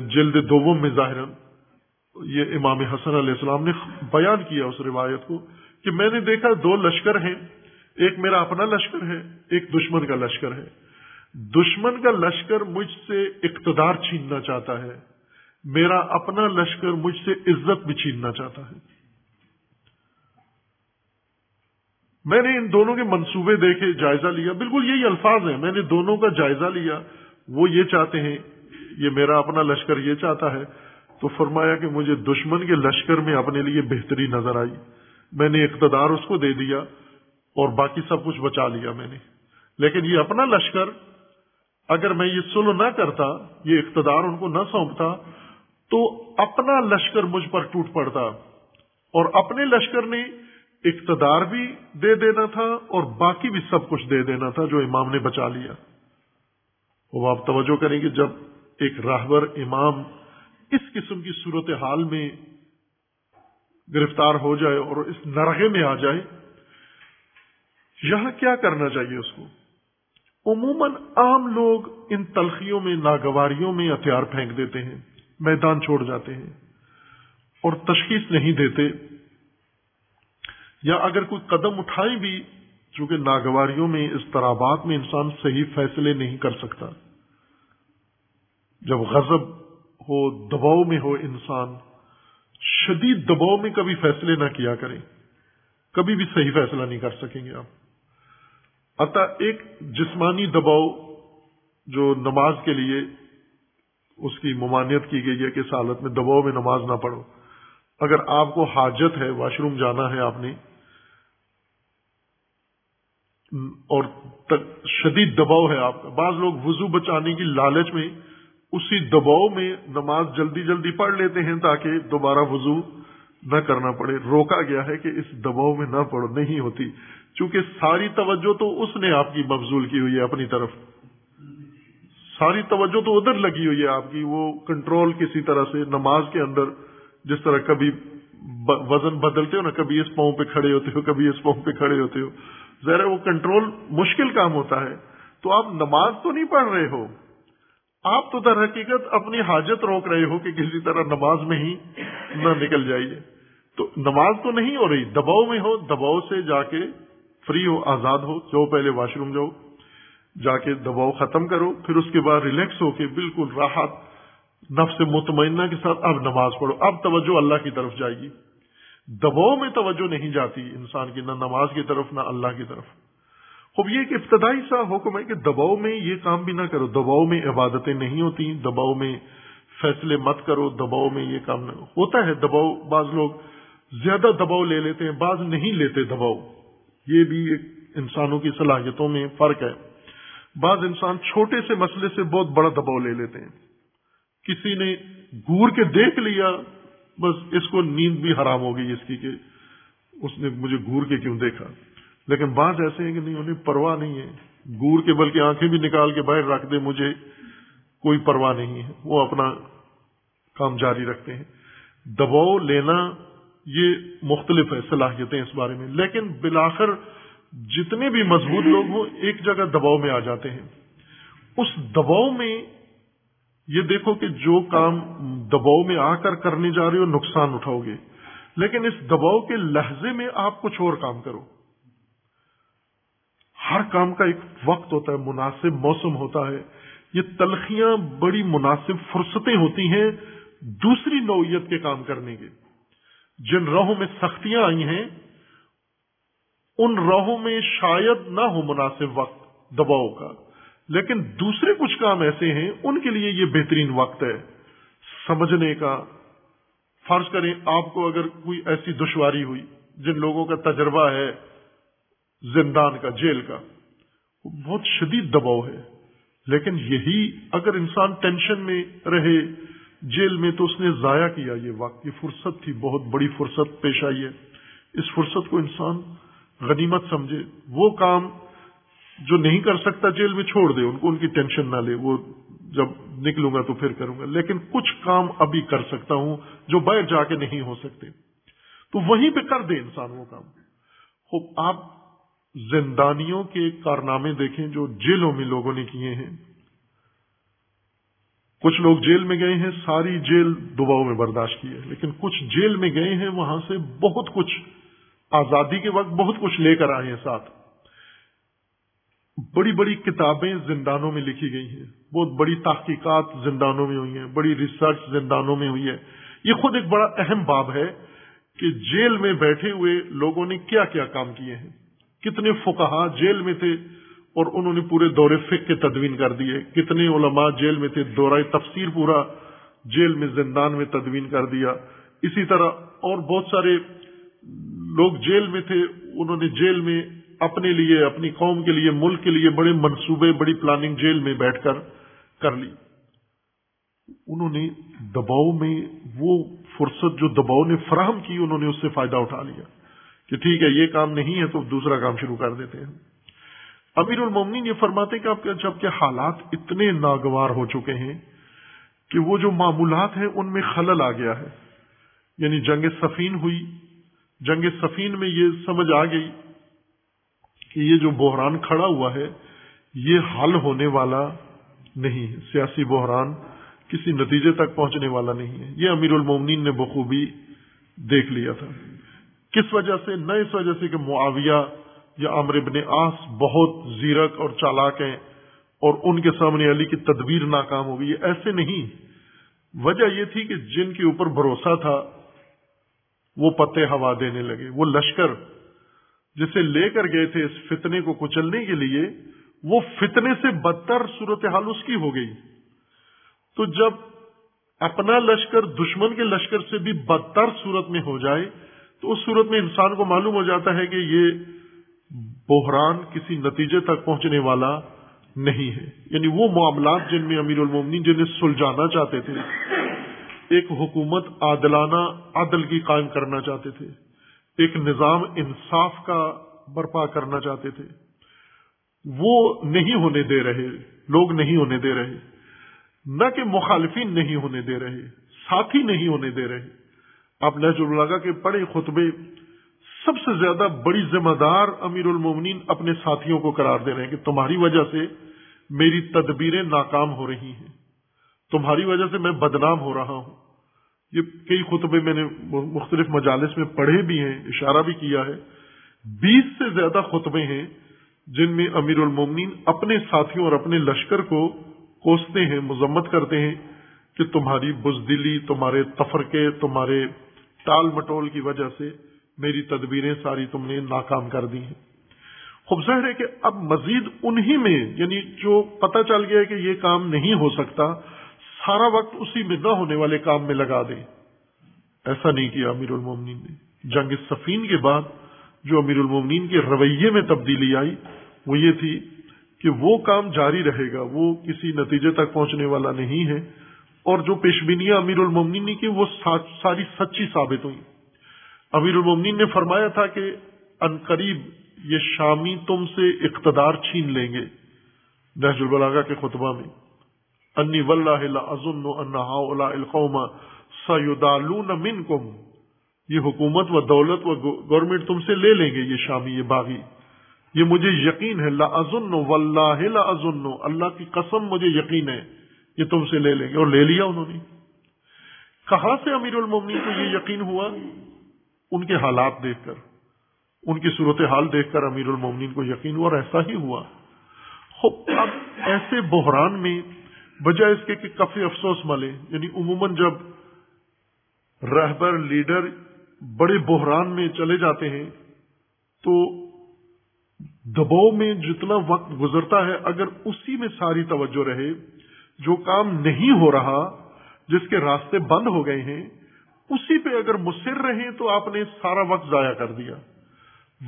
جلد دوم میں ظاہر یہ امام حسن علیہ السلام نے بیان کیا اس روایت کو کہ میں نے دیکھا دو لشکر ہیں۔ ایک میرا اپنا لشکر ہے، ایک دشمن کا لشکر ہے۔ دشمن کا لشکر مجھ سے اقتدار چھیننا چاہتا ہے۔ میرا اپنا لشکر مجھ سے عزت بھی چھیننا چاہتا ہے۔ میں نے ان دونوں کے منصوبے دیکھے، جائزہ لیا۔ بالکل یہی الفاظ ہیں۔ میں نے دونوں کا جائزہ لیا۔ وہ یہ چاہتے ہیں، یہ میرا اپنا لشکر یہ چاہتا ہے۔ تو فرمایا کہ مجھے دشمن کے لشکر میں اپنے لیے بہتری نظر آئی۔ میں نے اقتدار اس کو دے دیا اور باقی سب کچھ بچا لیا میں نے۔ لیکن یہ اپنا لشکر، اگر میں یہ سلو نہ کرتا، یہ اقتدار ان کو نہ سونپتا، تو اپنا لشکر مجھ پر ٹوٹ پڑتا۔ اور اپنے لشکر نے اقتدار بھی دے دینا تھا اور باقی بھی سب کچھ دے دینا تھا جو امام نے بچا لیا۔ وہ آپ توجہ کریں گے جب ایک راہبر امام اس قسم کی صورت حال میں گرفتار ہو جائے اور اس نرغے میں آ جائے، یہاں کیا کرنا چاہیے اس کو؟ عموماً عام لوگ ان تلخیوں میں، ناگواریوں میں ہتھیار پھینک دیتے ہیں، میدان چھوڑ جاتے ہیں اور تشخیص نہیں دیتے۔ یا اگر کوئی قدم اٹھائیں بھی، چونکہ ناگواریوں میں، اضطرابات میں انسان صحیح فیصلے نہیں کر سکتا۔ جب غضب ہو دباؤ میں ہو انسان، شدید دباؤ میں کبھی فیصلے نہ کیا کریں۔ کبھی بھی صحیح فیصلہ نہیں کر سکیں گے آپ۔ اتہ ایک جسمانی دباؤ جو نماز کے لیے اس کی ممانعت کی گئی ہے کہ اس حالت میں دباؤ میں نماز نہ پڑھو۔ اگر آپ کو حاجت ہے، واش روم جانا ہے آپ نے، اور شدید دباؤ ہے آپ کا۔ بعض لوگ وضو بچانے کی لالچ میں اسی دباؤ میں نماز جلدی جلدی پڑھ لیتے ہیں تاکہ دوبارہ وضو نہ کرنا پڑے۔ روکا گیا ہے کہ اس دباؤ میں نہ پڑو نہیں ہوتی۔ چونکہ ساری توجہ تو اس نے آپ کی مبزول کی ہوئی ہے اپنی طرف۔ ساری توجہ تو ادھر لگی ہوئی ہے آپ کی، وہ کنٹرول کسی طرح سے نماز کے اندر جس طرح کبھی وزن بدلتے ہو نا، کبھی اس پاؤں پہ کھڑے ہوتے ہو، کبھی اس پاؤں پہ کھڑے ہوتے ہو۔ ذرا وہ کنٹرول مشکل کام ہوتا ہے۔ تو آپ نماز تو نہیں پڑھ رہے ہو۔ آپ تو در حقیقت اپنی حاجت روک رہے ہو کہ کسی طرح نماز میں ہی نہ نکل جائیے۔ تو نماز تو نہیں ہو رہی، دباؤ میں ہو، دباؤ سے جا کے فری ہو، آزاد ہو جو پہلے واش روم جاؤ، جا کے دباؤ ختم کرو، پھر اس کے بعد ریلیکس ہو کے بالکل راحت، نفس مطمئنہ کے ساتھ اب نماز پڑھو۔ اب توجہ اللہ کی طرف جائے گی۔ دباؤ میں توجہ نہیں جاتی انسان کی، نہ نماز کی طرف، نہ اللہ کی طرف۔ خوب یہ ایک ابتدائی سا حکم ہے کہ دباؤ میں یہ کام بھی نہ کرو، دباؤ میں عبادتیں نہیں ہوتی، دباؤ میں فیصلے مت کرو، دباؤ میں یہ کام نہ، ہوتا ہے دباؤ، بعض لوگ زیادہ دباؤ لے لیتے ہیں، بعض نہیں لیتے دباؤ۔ یہ بھی ایک انسانوں کی صلاحیتوں میں فرق ہے۔ بعض انسان چھوٹے سے مسئلے سے بہت بڑا دباؤ لے لیتے ہیں۔ کسی نے گور کے دیکھ لیا، بس اس کو نیند بھی حرام ہو گئی اس کی کہ اس نے مجھے گور کے کیوں دیکھا؟ لیکن بعض ایسے ہیں کہ نہیں، انہیں پرواہ نہیں ہے۔ گور کے بلکہ آنکھیں بھی نکال کے باہر رکھ دے مجھے کوئی پرواہ نہیں ہے۔ وہ اپنا کام جاری رکھتے ہیں۔ دباؤ لینا یہ مختلف ہے، صلاحیتیں اس بارے میں۔ لیکن بلاخر جتنے بھی مضبوط لوگ ہوں، ایک جگہ دباؤ میں آ جاتے ہیں۔ اس دباؤ میں یہ دیکھو کہ جو کام دباؤ میں آ کر کرنے جا رہے ہو، نقصان اٹھاؤ گے۔ لیکن اس دباؤ کے لہجے میں آپ کچھ اور کام کرو۔ ہر کام کا ایک وقت ہوتا ہے، مناسب موسم ہوتا ہے۔ یہ تلخیاں بڑی مناسب فرصتیں ہوتی ہیں دوسری نوعیت کے کام کرنے کے۔ جن راہوں میں سختیاں آئی ہیں، ان راہوں میں شاید نہ ہو مناسب وقت دباؤ کا۔ لیکن دوسرے کچھ کام ایسے ہیں، ان کے لیے یہ بہترین وقت ہے۔ سمجھنے کا۔ فرض کریں، آپ کو اگر کوئی ایسی دشواری ہوئی، جن لوگوں کا تجربہ ہے زندان کا، جیل کا۔ وہ بہت شدید دباؤ ہے۔ لیکن یہی اگر انسان ٹینشن میں رہے، جیل میں تو اس نے ضائع کیا یہ وقت۔ یہ فرصت تھی، بہت بڑی فرصت پیش آئی ہے۔ اس فرصت کو انسان غنیمت سمجھے۔ وہ کام جو نہیں کر سکتا، جیل میں چھوڑ دے۔ ان کو ان کی ٹینشن نہ لے۔ وہ جب نکلوں گا تو پھر کروں گا۔ لیکن کچھ کام ابھی کر سکتا ہوں جو باہر جا کے نہیں ہو سکتے۔ تو وہیں پہ کر دے انسان وہ کام۔ خوب، آپ زندانیوں کے کارنامے دیکھیں جو جیلوں میں لوگوں نے کیے ہیں۔ کچھ لوگ جیل میں گئے ہیں، ساری جیل دباؤ میں برداشت کی ہے۔ لیکن کچھ جیل میں گئے ہیں، وہاں سے بہت کچھ آزادی کے وقت بہت کچھ لے کر آئے ہیں ساتھ۔ بڑی بڑی کتابیں زندانوں میں لکھی گئی ہیں۔ بہت بڑی تحقیقات زندانوں میں ہوئی ہیں، بڑی ریسرچ زندانوں میں ہوئی ہے۔ یہ خود ایک بڑا اہم باب ہے کہ جیل میں بیٹھے ہوئے لوگوں نے کیا کیا کام کیے ہیں۔ کتنے فقہا جیل میں تھے اور انہوں نے پورے دورے فک کے تدوین کر دیے۔ کتنے علماء جیل میں تھے دورہ تفسیر پورا جیل میں زندان میں تدوین کر دیا۔ اسی طرح اور بہت سارے لوگ جیل میں تھے، انہوں نے جیل میں اپنے لیے، اپنی قوم کے لیے، ملک کے لیے بڑے منصوبے، بڑی پلاننگ جیل میں بیٹھ کر کر لی۔ انہوں نے دباؤ میں وہ فرصت جو دباؤ نے فراہم کی، انہوں نے اس سے فائدہ اٹھا لیا۔ کہ ٹھیک ہے، یہ کام نہیں ہے تو دوسرا کام شروع کر دیتے ہیں۔ امیر المومنین یہ فرماتے کہ آپ جبکہ حالات اتنے ناگوار ہو چکے ہیں کہ وہ جو معمولات ہیں ان میں خلل آ گیا ہے۔ یعنی جنگ سفین ہوئی۔ جنگ سفین میں یہ سمجھ آ گئی کہ یہ جو بحران کھڑا ہوا ہے، یہ حل ہونے والا نہیں ہے۔ سیاسی بحران کسی نتیجے تک پہنچنے والا نہیں ہے۔ یہ امیر المومنین نے بخوبی دیکھ لیا تھا۔ کس وجہ سے؟ نہ اس وجہ سے کہ معاویہ یا عمر ابن آس بہت زیرک اور چالاک ہیں اور ان کے سامنے علی کی تدبیر ناکام ہو گئی ایسے نہیں۔ وجہ یہ تھی کہ جن کے اوپر بھروسہ تھا، وہ پتے ہوا دینے لگے۔ وہ لشکر جسے لے کر گئے تھے اس فتنے کو کچلنے کے لیے، وہ فتنے سے بدتر صورتحال اس کی ہو گئی۔ تو جب اپنا لشکر دشمن کے لشکر سے بھی بدتر صورت میں ہو جائے تو اس صورت میں انسان کو معلوم ہو جاتا ہے کہ یہ بحران کسی نتیجے تک پہنچنے والا نہیں ہے۔ یعنی وہ معاملات جن میں امیر المومنین جنہیں سلجھانا چاہتے تھے، ایک حکومت عادلانہ عدل کی قائم کرنا چاہتے تھے، ایک نظام انصاف کا برپا کرنا چاہتے تھے۔ وہ نہیں ہونے دے رہے، لوگ نہیں ہونے دے رہے۔ نہ کہ مخالفین نہیں ہونے دے رہے، ساتھی نہیں ہونے دے رہے۔ آپ نہج الگ کے پڑے خطبے سب سے زیادہ بڑی ذمہ دار امیر المومنین اپنے ساتھیوں کو قرار دے رہے ہیں کہ تمہاری وجہ سے میری تدبیریں ناکام ہو رہی ہیں۔ تمہاری وجہ سے میں بدنام ہو رہا ہوں۔ یہ کئی خطبے میں نے مختلف مجالس میں پڑھے بھی ہیں، اشارہ بھی کیا ہے۔ بیس سے زیادہ خطبے ہیں جن میں امیر المومنین اپنے ساتھیوں اور اپنے لشکر کو کوستے ہیں، مذمت کرتے ہیں کہ تمہاری بزدلی، تمہارے تفرقے، تمہارے ٹال مٹول کی وجہ سے میری تدبیریں ساری تم نے ناکام کر دی ہیں۔ خوب ظاہر ہے کہ اب مزید انہی میں یعنی جو پتہ چل گیا کہ یہ کام نہیں ہو سکتا، سارا وقت اسی میں نہ ہونے والے کام میں لگا دیں۔ ایسا نہیں کیا امیر المومنین نے۔ جنگ سفین کے بعد جو امیر المومنین کے رویے میں تبدیلی آئی، وہ یہ تھی کہ وہ کام جاری رہے گا، وہ کسی نتیجے تک پہنچنے والا نہیں ہے۔ اور جو پیشبینیاں امیر المومنین نے کی، وہ ساری سچی ثابت ہوئی امیر المومنین نے فرمایا تھا کہ ان قریب یہ شامی تم سے اقتدار چھین لیں گے۔ نہج البلاغا کے خطبہ میں، انی القوم سیدالون منکم۔ یہ حکومت و دولت و گورنمنٹ تم سے لے لیں گے، یہ شامی، یہ باغی۔ یہ مجھے یقین ہے، لا ازن واللہ لا ازن اللہ کی قسم مجھے یقین ہے۔ یہ تم سے لے لیں گے اور لے لیا انہوں نے۔ کہاں سے امیر المومنین کو یہ یقین ہوا؟ ان کے حالات دیکھ کر۔ ان کی صورت حال دیکھ کر امیر المومنین کو یقین ہوا اور ایسا ہی ہوا۔ اب ایسے بحران میں بجائے اس کے کہ کافی افسوس ملے یعنی عموماً جب رہبر، لیڈر بڑے بحران میں چلے جاتے ہیں، تو دباؤ میں جتنا وقت گزرتا ہے، اگر اسی میں ساری توجہ رہے جو کام نہیں ہو رہا، جس کے راستے بند ہو گئے ہیں، اسی پہ اگر مصر رہے تو آپ نے سارا وقت ضائع کر دیا۔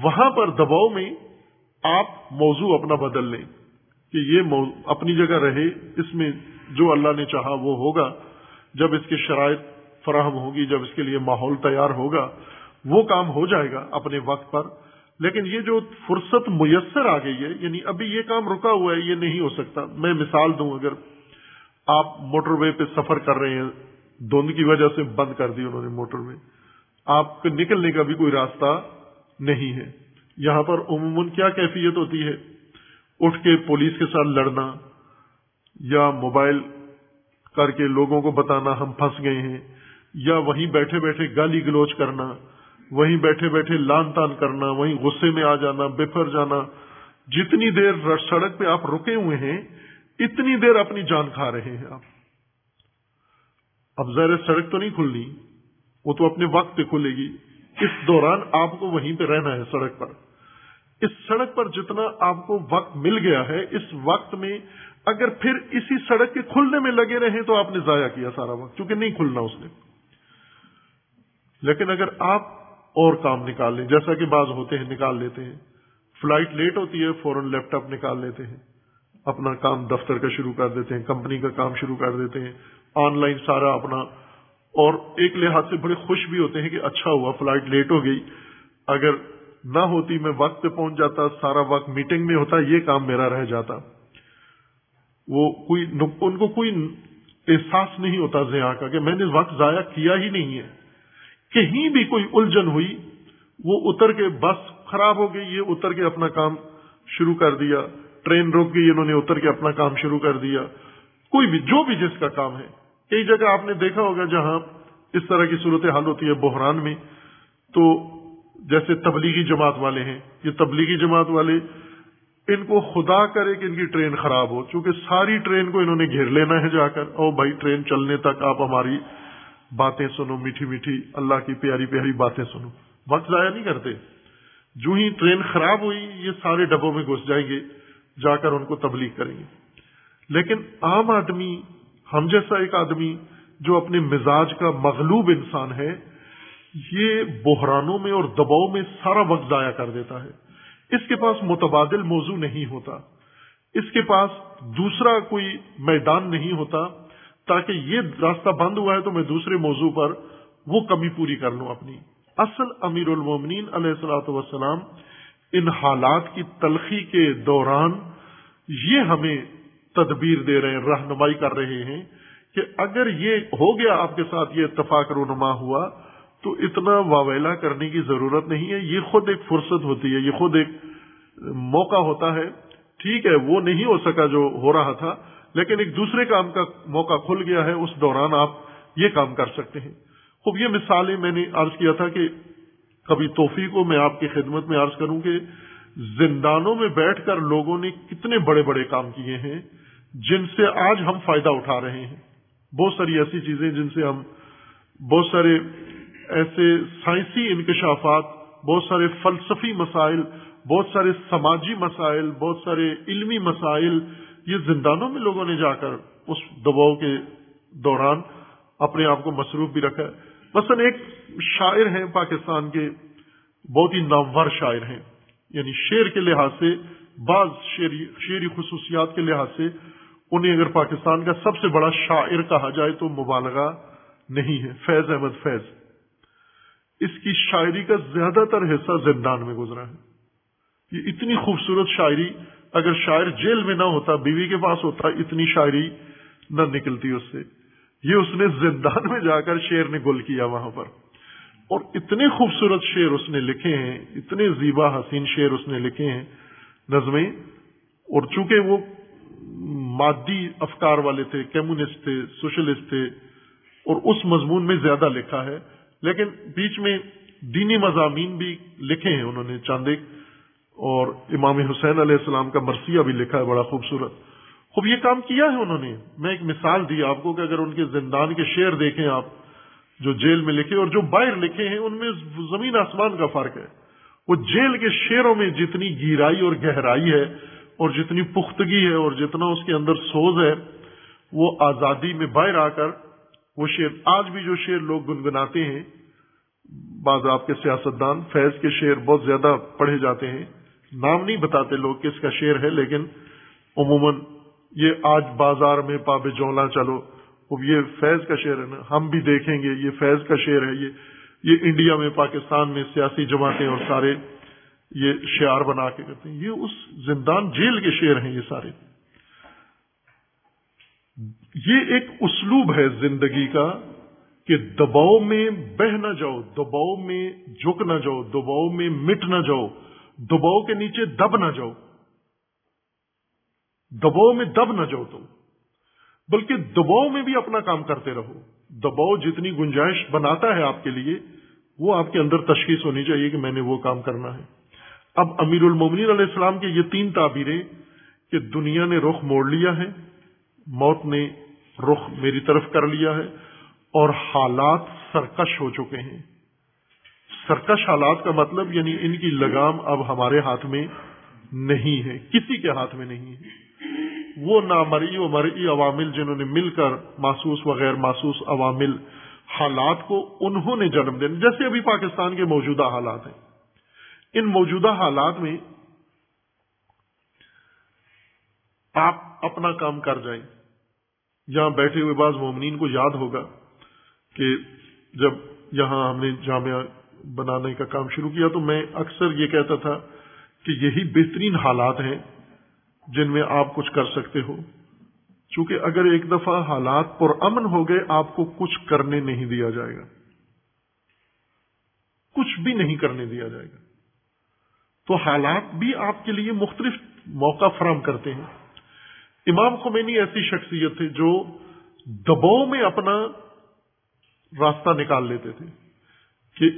وہاں پر دباؤ میں آپ موضوع اپنا بدل لیں کہ یہ اپنی جگہ رہے، اس میں جو اللہ نے چاہا وہ ہوگا۔ جب اس کی شرائط فراہم ہوگی جب اس کے لیے ماحول تیار ہوگا، وہ کام ہو جائے گا اپنے وقت پر۔ لیکن یہ جو فرصت میسر آ گئی ہے یعنی ابھی یہ کام رکا ہوا ہے، یہ نہیں ہو سکتا۔ میں مثال دوں اگر آپ موٹر وے پہ سفر کر رہے ہیں، دھند کی وجہ سے بند کر دی انہوں نے موٹر وے۔ آپ کے نکلنے کا بھی کوئی راستہ نہیں ہے۔ یہاں پر عموماً کیا کیفیت ہوتی ہے؟ اٹھ کے پولیس کے ساتھ لڑنا یا موبائل کر کے لوگوں کو بتانا ہم پھنس گئے ہیں، یا وہیں بیٹھے بیٹھے گالی گلوچ کرنا، وہیں بیٹھے بیٹھے لان تان کرنا، وہیں غصے میں آ جانا بفر جانا۔ جتنی دیر سڑک پہ آپ رکے ہوئے ہیں اتنی دیر اپنی جان کھا رہے ہیں آپ۔ اب ظاہر سڑک تو نہیں کھلنی، وہ تو اپنے وقت پہ کھلے گی۔ اس دوران آپ کو وہیں پہ رہنا ہے سڑک پر۔ اس سڑک پر جتنا آپ کو وقت مل گیا ہے، اس وقت میں اگر پھر اسی سڑک کے کھلنے میں لگے رہے تو آپ نے ضائع کیا سارا وقت، کیونکہ نہیں کھلنا اس نے۔ لیکن اگر آپ اور کام نکال لیں، جیسا کہ بعض ہوتے ہیں نکال لیتے ہیں۔ فلائٹ لیٹ ہوتی ہے، فوراً لیپ ٹاپ نکال لیتے ہیں۔ اپنا کام دفتر کا شروع کر دیتے ہیں، کمپنی کا کام شروع کر دیتے ہیں، آن لائن سارا اپنا۔ اور ایک لحاظ سے بڑے خوش بھی ہوتے ہیں کہ اچھا ہوا، فلائٹ لیٹ ہو گئی۔ اگر نہ ہوتی، میں وقت پہ پہنچ جاتا، سارا وقت میٹنگ میں ہوتا، یہ کام میرا رہ جاتا۔ وہ کوئی ان کو کوئی احساس نہیں ہوتا ضیاء کا کہ میں نے وقت ضائع کیا ہی نہیں ہے۔ کہیں بھی کوئی الجھن ہوئی، وہ اتر کے بس خراب ہو گئی، یہ اتر کے اپنا کام شروع کر دیا۔ ٹرین روک گئی، انہوں نے اتر کے اپنا کام شروع کر دیا۔ کوئی بھی، جو بھی جس کا کام ہے کئی جگہ آپ نے دیکھا ہوگا جہاں اس طرح کی صورت حال ہوتی ہے بحران میں، تو جیسے تبلیغی جماعت والے ہیں، یہ تبلیغی جماعت والے، ان کو خدا کرے کہ ان کی ٹرین خراب ہو، چونکہ ساری ٹرین کو انہوں نے گھیر لینا ہے جا کر۔ او بھائی، ٹرین چلنے تک آپ ہماری باتیں سنو، میٹھی میٹھی، اللہ کی پیاری پیاری باتیں سنو۔ وقت ضائع نہیں کرتے۔ جو ہی ٹرین خراب ہوئی، یہ سارے ڈبوں میں گھس جائیں گے۔ جا کر ان کو تبلیغ کریں گے۔ لیکن عام آدمی، ہم جیسا ایک آدمی جو اپنے مزاج کا مغلوب انسان ہے، یہ بحرانوں میں اور دباؤ میں سارا وقت ضائع کر دیتا ہے۔ اس کے پاس متبادل موضوع نہیں ہوتا۔ اس کے پاس دوسرا کوئی میدان نہیں ہوتا۔ تاکہ یہ راستہ بند ہوا ہے تو میں دوسرے موضوع پر وہ کمی پوری کر لوں اپنی۔ اصل امیر المومنین علیہ السلاۃ وسلام ان حالات کی تلخی کے دوران یہ ہمیں تدبیر دے رہے ہیں، رہنمائی کر رہے ہیں کہ اگر یہ ہو گیا آپ کے ساتھ یہ اتفاق رونما ہوا، تو اتنا واویلا کرنے کی ضرورت نہیں ہے۔ یہ خود ایک فرصت ہوتی ہے، یہ خود ایک موقع ہوتا ہے۔ ٹھیک ہے، وہ نہیں ہو سکا جو ہو رہا تھا، لیکن ایک دوسرے کام کا موقع کھل گیا ہے۔ اس دوران آپ یہ کام کر سکتے ہیں۔ خوب، یہ مثالیں میں نے عرض کیا تھا کہ کبھی توفیق کو میں آپ کی خدمت میں عرض کروں کہ زندانوں میں بیٹھ کر لوگوں نے کتنے بڑے بڑے کام کیے ہیں، جن سے آج ہم فائدہ اٹھا رہے ہیں۔ بہت ساری ایسی چیزیں جن سے ہم بہت سارے ایسے سائنسی انکشافات، بہت سارے فلسفی مسائل، بہت سارے سماجی مسائل، بہت سارے علمی مسائل، یہ زندانوں میں لوگوں نے جا کر اس دباؤ کے دوران اپنے آپ کو مصروف بھی رکھا ہے۔ مثلا ایک شاعر ہیں پاکستان کے، بہت ہی نامور شاعر ہیں۔ یعنی شعر کے لحاظ سے، بعض شعری شعری خصوصیات کے لحاظ سے، انہیں اگر پاکستان کا سب سے بڑا شاعر کہا جائے تو مبالغہ نہیں ہے، فیض احمد فیض۔ اس کی شاعری کا زیادہ تر حصہ زندان میں گزرا ہے۔ یہ اتنی خوبصورت شاعری، اگر شاعر جیل میں نہ ہوتا، بیوی کے پاس ہوتا، اتنی شاعری نہ نکلتی اس سے۔ یہ اس نے زندان میں جا کر شیر نے گل کیا وہاں پر۔ اور اتنے خوبصورت شعر اس نے لکھے ہیں، اتنے زیبا حسین شعر اس نے لکھے ہیں نظمیں۔ اور چونکہ وہ مادی افکار والے تھے، کمیونسٹ تھے، سوشلسٹ تھے، اور اس مضمون میں زیادہ لکھا ہے۔ لیکن بیچ میں دینی مضامین بھی لکھے ہیں انہوں نے چاندیک، اور امام حسین علیہ السلام کا مرثیہ بھی لکھا ہے، بڑا خوبصورت۔ خوب یہ کام کیا ہے انہوں نے؟ میں ایک مثال دی آپ کو کہ اگر ان کے زندان کے شعر دیکھیں آپ جو جیل میں لکھے اور جو باہر لکھے ہیں، ان میں زمین آسمان کا فرق ہے۔ وہ جیل کے شعروں میں جتنی گیرائی اور گہرائی ہے اور جتنی پختگی ہے اور جتنا اس کے اندر سوز ہے، وہ آزادی میں باہر آ کر، وہ شعر آج بھی جو شعر لوگ گنگناتے ہیں، بعض آپ کے سیاستدان فیض کے شعر بہت زیادہ پڑھے جاتے ہیں۔ نام نہیں بتاتے لوگ کس کا شعر ہے، لیکن عموماً یہ آج بازار میں پاب جولا چلو اب یہ فیض کا شعر ہے نا، ہم بھی دیکھیں گے، یہ فیض کا شعر ہے، یہ یہ انڈیا میں، پاکستان میں سیاسی جماعتیں اور سارے یہ شعار بنا کے کرتے ہیں۔ یہ اس زندان جیل کے شعر ہیں یہ سارے۔ یہ ایک اسلوب ہے زندگی کا کہ دباؤ میں بہ نہ جاؤ، دباؤ میں جھک نہ جاؤ، دباؤ میں مٹ نہ جاؤ، دباؤ کے نیچے دب نہ جاؤ۔ دباؤ میں دب نہ جاؤ تم۔ بلکہ دباؤ میں بھی اپنا کام کرتے رہو۔ دباؤ جتنی گنجائش بناتا ہے آپ کے لیے، وہ آپ کے اندر تشخیص ہونی چاہیے کہ میں نے وہ کام کرنا ہے۔ اب امیر المومنین علیہ السلام کے یہ تین تعبیریں کہ دنیا نے رخ موڑ لیا ہے، موت نے رخ میری طرف کر لیا ہے اور حالات سرکش ہو چکے ہیں۔ سرکش حالات کا مطلب یعنی ان کی لگام اب ہمارے ہاتھ میں نہیں ہے، کسی کے ہاتھ میں نہیں ہے۔ وہ نامرئی و مرئی عوامل جنہوں نے مل کر محسوس وغیر محسوس عوامل حالات کو انہوں نے جنم دیا جیسے ابھی پاکستان کے موجودہ حالات ہیں۔ ان موجودہ حالات میں آپ اپنا کام کر جائیں۔ یہاں بیٹھے ہوئے بعض مومنین کو یاد ہوگا کہ جب یہاں ہم نے جامعہ بنانے کا کام شروع کیا تو میں اکثر یہ کہتا تھا کہ یہی بہترین حالات ہیں۔ جن میں آپ کچھ کر سکتے ہو۔ چونکہ اگر ایک دفعہ حالات پر امن ہو گئے، آپ کو کچھ کرنے نہیں دیا جائے گا۔ کچھ بھی نہیں کرنے دیا جائے گا۔ تو حالات بھی آپ کے لیے مختلف موقع فراہم کرتے ہیں۔ امام خمینی ایسی شخصیت تھے جو دباؤ میں اپنا راستہ نکال لیتے تھے کہ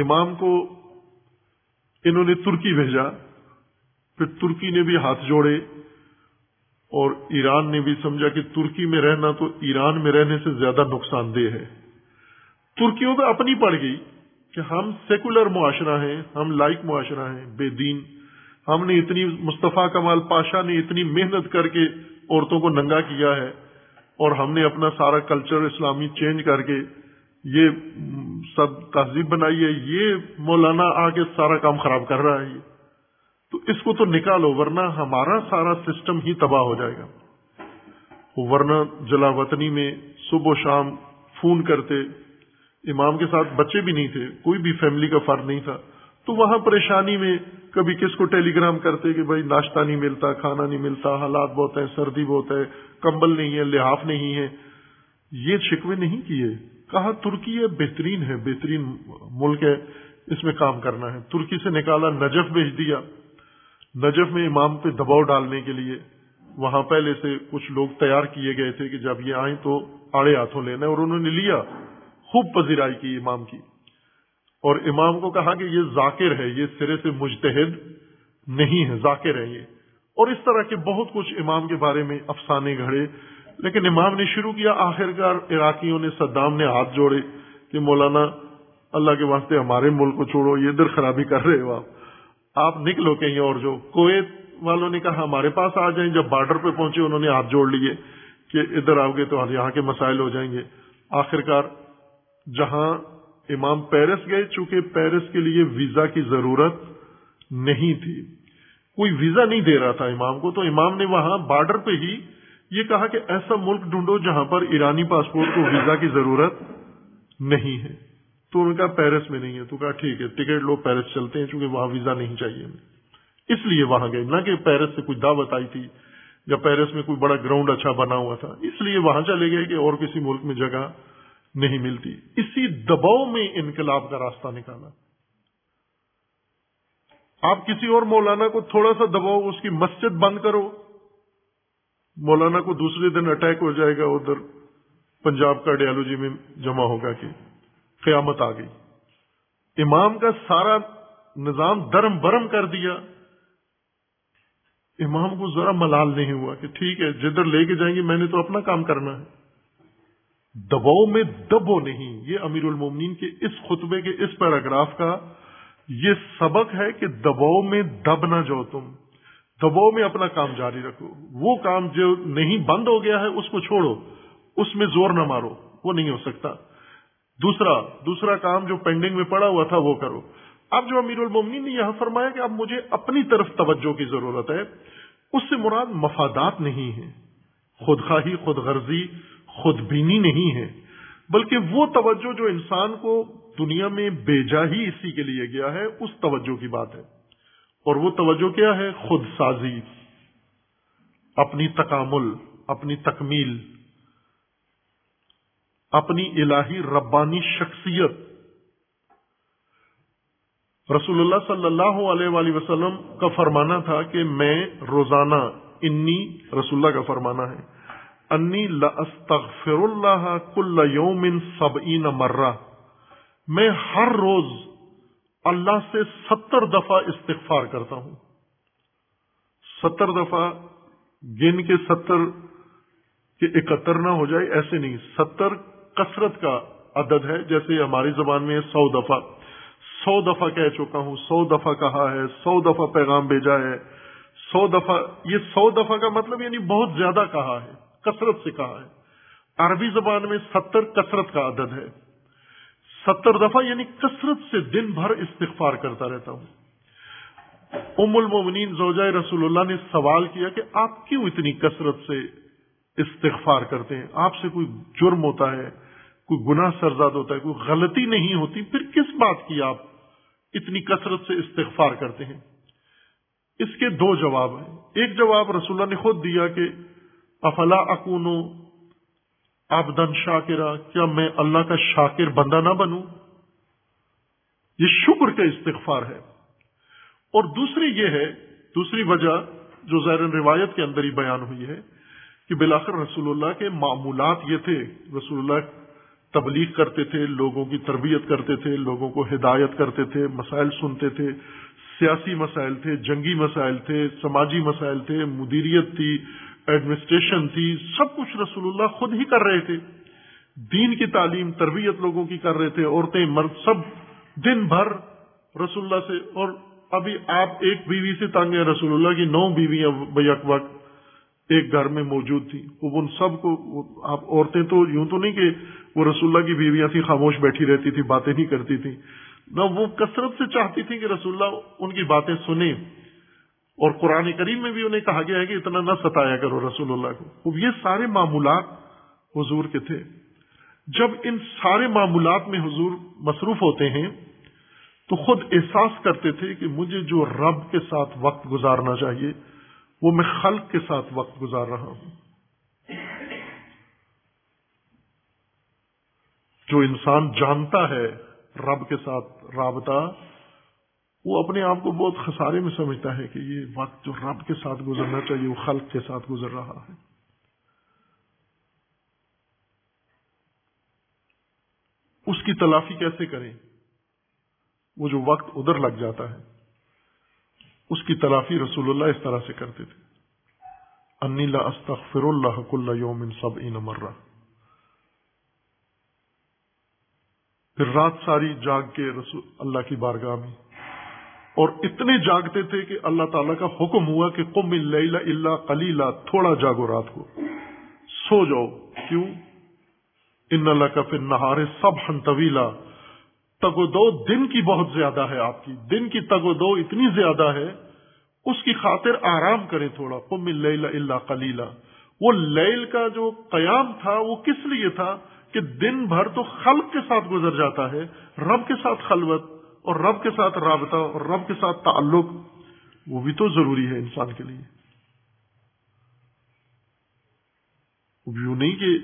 امام کو انہوں نے ترکی بھیجا۔ پھر ترکی نے بھی ہاتھ جوڑے اور ایران نے بھی سمجھا کہ ترکی میں رہنا تو ایران میں رہنے سے زیادہ نقصان دہ ہے۔ ترکیوں پہ اپنی پڑ گئی کہ ہم سیکولر معاشرہ ہیں، ہم لائک معاشرہ ہیں، بے دین۔ ہم نے اتنی مصطفیٰ کمال پاشا نے اتنی محنت کر کے عورتوں کو ننگا کیا ہے اور ہم نے اپنا سارا کلچر اسلامی چینج کر کے یہ سب تہذیب بنائی ہے، یہ مولانا آ کے سارا کام خراب کر رہا ہے۔ یہ تو اس کو تو نکالو، ورنہ ہمارا سارا سسٹم ہی تباہ ہو جائے گا۔ ورنہ جلا وطنی میں صبح و شام فون کرتے، امام کے ساتھ بچے بھی نہیں تھے، کوئی بھی فیملی کا فرد نہیں تھا۔ تو وہاں پریشانی میں کبھی کس کو ٹیلی گرام کرتے کہ بھائی ناشتہ نہیں ملتا، کھانا نہیں ملتا، حالات بہت ہیں، سردی بہت ہے، کمبل نہیں ہے، لحاف نہیں ہے۔ یہ شکوے نہیں کیے۔ کہا، ترکی ہے بہترین ہے، بہترین ملک ہے، اس میں کام کرنا ہے۔ ترکی سے نکالا، نجف بھیج دیا۔ نجف میں امام پہ دباؤ ڈالنے کے لیے وہاں پہلے سے کچھ لوگ تیار کیے گئے تھے کہ جب یہ آئیں تو آڑے ہاتھوں لینا اور انہوں نے لیا خوب پذیرائی کی امام کی۔ اور امام کو کہا کہ یہ ذاکر ہے، یہ سرے سے مجتہد نہیں ہے، ذاکر ہے یہ۔ اور اس طرح کے بہت کچھ امام کے بارے میں افسانے گھڑے، لیکن امام نے شروع کیا، آخرکار عراقیوں نے صدام نے ہاتھ جوڑے کہ مولانا اللہ کے واسطے ہمارے ملک کو چھوڑو، یہ در خرابی کر رہے ہو آپ۔ آپ نکلو کہیں اور جو کویت والوں نے کہا ہمارے پاس آ جائیں، جب بارڈر پہ پہنچے انہوں نے ہاتھ جوڑ لیے کہ ادھر آؤ گے تو یہاں کے مسائل ہو جائیں گے۔ آخرکار جہاں امام پیرس گئے، چونکہ پیرس کے لیے ویزا کی ضرورت نہیں تھی۔ کوئی ویزا نہیں دے رہا تھا امام کو، تو امام نے وہاں بارڈر پہ ہی یہ کہا کہ ایسا ملک ڈھونڈو جہاں پر ایرانی پاسپورٹ کو ویزا کی ضرورت نہیں ہے۔ تو ان کا پیرس میں نہیں ہے۔ تو کہا ٹھیک ہے، ٹکٹ لو، پیرس چلتے ہیں، چونکہ وہاں ویزا نہیں چاہیے اس لیے وہاں گئے۔ نہ کہ پیرس سے کوئی دعوت آئی تھی، یا پیرس میں کوئی بڑا گراؤنڈ اچھا بنا ہوا تھا۔ اس لیے وہاں چلے گئے کہ اور کسی ملک میں جگہ نہیں ملتی۔ اسی دباؤ میں انقلاب کا راستہ نکالا۔ آپ کسی اور مولانا کو تھوڑا سا دباؤ، اس کی مسجد بند کرو۔ مولانا کو دوسرے دن اٹیک ہو جائے گا ادھر۔ پنجاب کا ڈیالوجی میں جمع ہوگا کہ قیامت آ گئی۔ امام کا سارا نظام درم برم کر دیا۔ امام کو ذرا ملال نہیں ہوا کہ ٹھیک ہے، جدھر لے کے جائیں گے، میں نے تو اپنا کام کرنا ہے۔ دباؤ میں دبو نہیں، یہ امیر المومنین کے اس خطبے کے اس پیراگراف کا یہ سبق ہے کہ دباؤ میں دب نہ جاؤ تم۔ دباؤ میں اپنا کام جاری رکھو۔ وہ کام جو نہیں بند ہو گیا ہے، اس کو چھوڑو۔ اس میں زور نہ مارو۔ وہ نہیں ہو سکتا۔ دوسرا دوسرا کام جو پینڈنگ میں پڑا ہوا تھا وہ کرو۔ اب جو امیر المومنین نے یہاں فرمایا کہ اب مجھے اپنی طرف توجہ کی ضرورت ہے، اس سے مراد مفادات نہیں ہے خود خواہی، خود غرضی، خود بینی نہیں ہے بلکہ وہ توجہ جو انسان کو دنیا میں بیجا ہی اسی کے لیے گیا ہے، اس توجہ کی بات ہے۔ اور وہ توجہ کیا ہے؟ خود سازی۔ اپنی تکامل، اپنی تکمیل۔ اپنی الہی ربانی شخصیت۔ رسول اللہ صلی اللہ علیہ وآلہ وسلم کا فرمانا تھا کہ میں روزانہ انی، رسول اللہ کا فرمانا ہے، انی لاستغفر اللہ کل یوم سبعین مرہ۔ میں ہر روز اللہ سے ستر دفعہ استغفار کرتا ہوں۔ ستر دفعہ گن کے ستر کے اکہتر نہ ہو جائے، ایسے نہیں، ستر کثرت کا عدد ہے، جیسے ہماری زبان میں سو دفعہ سو دفعہ کہہ چکا ہوں، سو دفعہ کہا ہے، سو دفعہ پیغام بھیجا ہے، سو دفعہ، یہ سو دفعہ کا مطلب یعنی بہت زیادہ کہا ہے، کثرت سے کہا ہے۔ عربی زبان میں ستر کثرت کا عدد ہے۔ ستر دفعہ یعنی کثرت سے دن بھر استغفار کرتا رہتا ہوں۔ ام المومنین زوجہ رسول اللہ نے سوال کیا کہ آپ کیوں اتنی کثرت سے استغفار کرتے ہیں؟ آپ سے کوئی جرم ہوتا ہے؟ کوئی گناہ سرزاد ہوتا ہے، کوئی غلطی نہیں ہوتی، پھر کس بات کی آپ اتنی کثرت سے استغفار کرتے ہیں؟ اس کے دو جواب ہیں۔ ایک جواب رسول اللہ نے خود دیا کہ، افلا اکونو آبدن شاکرا، کیا میں اللہ کا شاکر بندہ نہ بنوں؟ یہ شکر کا استغفار ہے۔ اور دوسری یہ ہے، دوسری وجہ جو زیر روایت کے اندر ہی بیان ہوئی ہے کہ بلاخر رسول اللہ کے معمولات یہ تھے، رسول اللہ تبلیغ کرتے تھے، لوگوں کی تربیت کرتے تھے، لوگوں کو ہدایت کرتے تھے، مسائل سنتے تھے۔ سیاسی مسائل تھے، جنگی مسائل تھے، سماجی مسائل تھے، مدیریت تھی ایڈمنسٹریشن تھی، سب کچھ رسول اللہ خود ہی کر رہے تھے۔ دین کی تعلیم تربیت لوگوں کی کر رہے تھے، عورتیں، مرد، سب۔ دن بھر رسول اللہ سے، اور ابھی آپ ایک بیوی سے تانگ ہیں، رسول اللہ کی نو بیویاں بیک وقت ایک گھر میں موجود تھی۔ وہ ان سب کو آپ عورتیں تو یوں تو نہیں کہ وہ رسول اللہ کی بیویاں تھیں، خاموش بیٹھی رہتی تھی، باتیں نہیں کرتی تھی نہ وہ کثرت سے چاہتی تھی کہ رسول اللہ ان کی باتیں سنیں۔ اور قرآن کریم میں بھی انہیں کہا گیا ہے کہ اتنا نہ ستایا کرو رسول اللہ کو۔ یہ سارے معمولات حضور کے تھے۔ جب ان سارے معمولات میں حضور مصروف ہوتے ہیں، تو خود احساس کرتے تھے کہ مجھے جو رب کے ساتھ وقت گزارنا چاہیے وہ میں خلق کے ساتھ وقت گزار رہا ہوں۔ جو انسان جانتا ہے رب کے ساتھ رابطہ، وہ اپنے آپ کو بہت خسارے میں سمجھتا ہے کہ یہ وقت جو رب کے ساتھ گزرنا چاہیے، وہ خلق کے ساتھ گزر رہا ہے۔ اس کی تلافی کیسے کریں؟ وہ جو وقت ادھر لگ جاتا ہے۔ اس کی تلافی رسول اللہ اس طرح سے کرتے تھے۔ انیلا استغفر اللہ کل یوم سب ان مرہ۔ پھر رات ساری جاگ کے رسول اللہ کی بارگاہ میں۔ اور اتنے جاگتے تھے کہ اللہ تعالیٰ کا حکم ہوا کہ کم اللہ کلیلہ تھوڑا جاگو رات کو۔ سو جاؤ۔ کیوں؟ ان اللہ کا پھر نہارے سب ہن طویلا۔ تگ و دو دن کی بہت زیادہ ہے آپ کی۔ دن کی تگ و دو اتنی زیادہ ہے، اس کی خاطر آرام کریں تھوڑا۔ کم اللہ کلیلہ وہ لیل کا جو قیام تھا، وہ کس لیے تھا؟ کہ دن بھر تو خلق کے ساتھ گزر جاتا ہے، رب کے ساتھ خلوت اور رب کے ساتھ رابطہ اور رب کے ساتھ تعلق۔ وہ بھی تو ضروری ہے انسان کے لیے۔ یوں نہیں کہ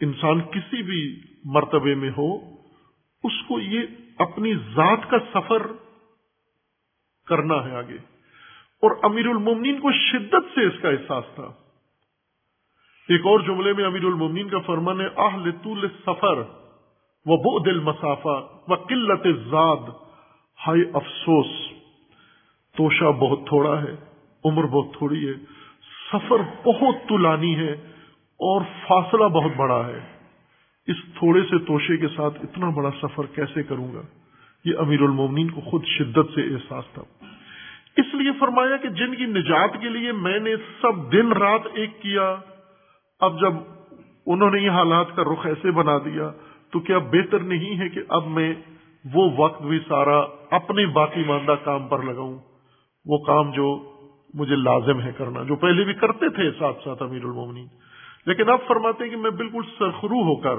انسان کسی بھی مرتبے میں ہو، اس کو یہ اپنی ذات کا سفر کرنا ہے آگے۔ اور امیر المومنین کو شدت سے اس کا احساس تھا۔ ایک اور جملے میں امیر المومنین کا فرمان ہے آہ لطول سفر وہ بو دل مسافہ و قلت زاد ہائی افسوس توشا بہت تھوڑا ہے، عمر بہت تھوڑی ہے، سفر بہت تلانی ہے اور فاصلہ بہت بڑا ہے۔ اس تھوڑے سے توشے کے ساتھ اتنا بڑا سفر کیسے کروں گا؟ یہ امیر المومنین کو خود شدت سے احساس تھا۔ اس لیے فرمایا کہ جن کی نجات کے لیے میں نے سب دن رات ایک کیا، اب جب انہوں نے یہ حالات کا رخ ایسے بنا دیا تو کیا بہتر نہیں ہے کہ اب میں وہ وقت بھی سارا اپنے باقی ماندہ کام پر لگاؤں؟ وہ کام جو مجھے لازم ہے کرنا، جو پہلے بھی کرتے تھے ساتھ ساتھ امیر المومنین۔ لیکن اب فرماتے ہیں کہ میں بالکل سرخرو ہو کر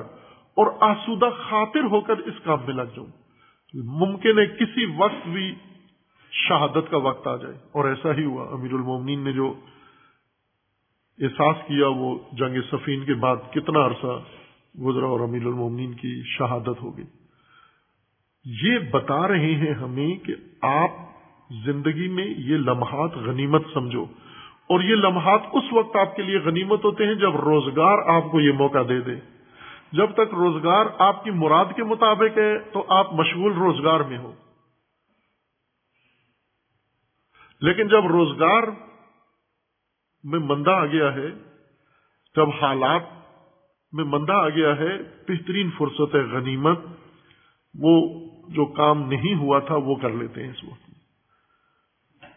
اور آسودہ خاطر ہو کر اس کام میں لگ جاؤں۔ ممکن ہے کسی وقت بھی شہادت کا وقت آ جائے۔ اور ایسا ہی ہوا۔ امیر المومنین نے جو احساس کیا وہ جنگ سفین کے بعد کتنا عرصہ گزرا اور امیر المومنین کی شہادت ہو گئی۔ یہ بتا رہے ہیں ہمیں کہ آپ زندگی میں یہ لمحات غنیمت سمجھو۔ اور یہ لمحات اس وقت آپ کے لیے غنیمت ہوتے ہیں جب روزگار آپ کو یہ موقع دے دے۔ جب تک روزگار آپ کی مراد کے مطابق ہے تو آپ مشغول روزگار میں ہو لیکن جب روزگار میں مندہ آ گیا ہے، جب حالات میں مندہ آ گیا ہے، بہترین فرصت ہے، غنیمت، وہ جو کام نہیں ہوا تھا، وہ کر لیتے ہیں اس وقت۔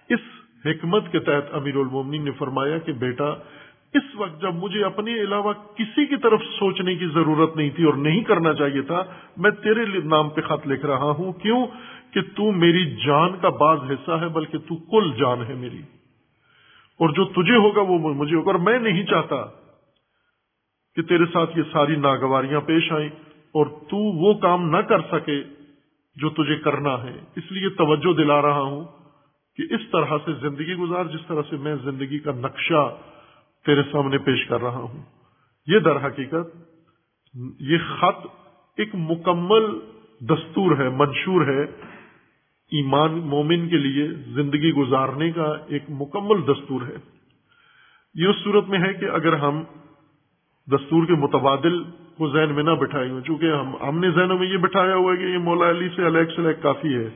اس حکمت کے تحت امیر المومنین نے فرمایا کہ بیٹا، اس وقت جب مجھے اپنے علاوہ کسی کی طرف سوچنے کی ضرورت نہیں تھی اور نہیں کرنا چاہیے تھا، میں تیرے نام پہ خط لکھ رہا ہوں۔ کیوں؟ کہ تو میری جان کا بعض حصہ ہے، بلکہ تو کل جان ہے میری۔ اور جو تجھے ہوگا وہ مجھے ہوگا، اور میں نہیں چاہتا کہ تیرے ساتھ یہ ساری ناگواریاں پیش آئیں اور تو وہ کام نہ کر سکے جو تجھے کرنا ہے۔ اس لیے توجہ دلا رہا ہوں۔ کہ اس طرح سے زندگی گزار، جس طرح سے میں زندگی کا نقشہ تیرے سامنے پیش کر رہا ہوں۔ یہ در حقیقت، یہ خط ایک مکمل دستور ہے، منشور ہے ایمان مومن کے لیے، زندگی گزارنے کا ایک مکمل دستور ہے۔ یہ اس صورت میں ہے کہ اگر ہم دستور کے متبادل کو ذہن میں نہ بٹھائے ہوئے، چونکہ ہم ہم نے ذہنوں میں یہ بٹھایا ہوا ہے کہ یہ مولا علی سے الیک سے الیک کافی ہے۔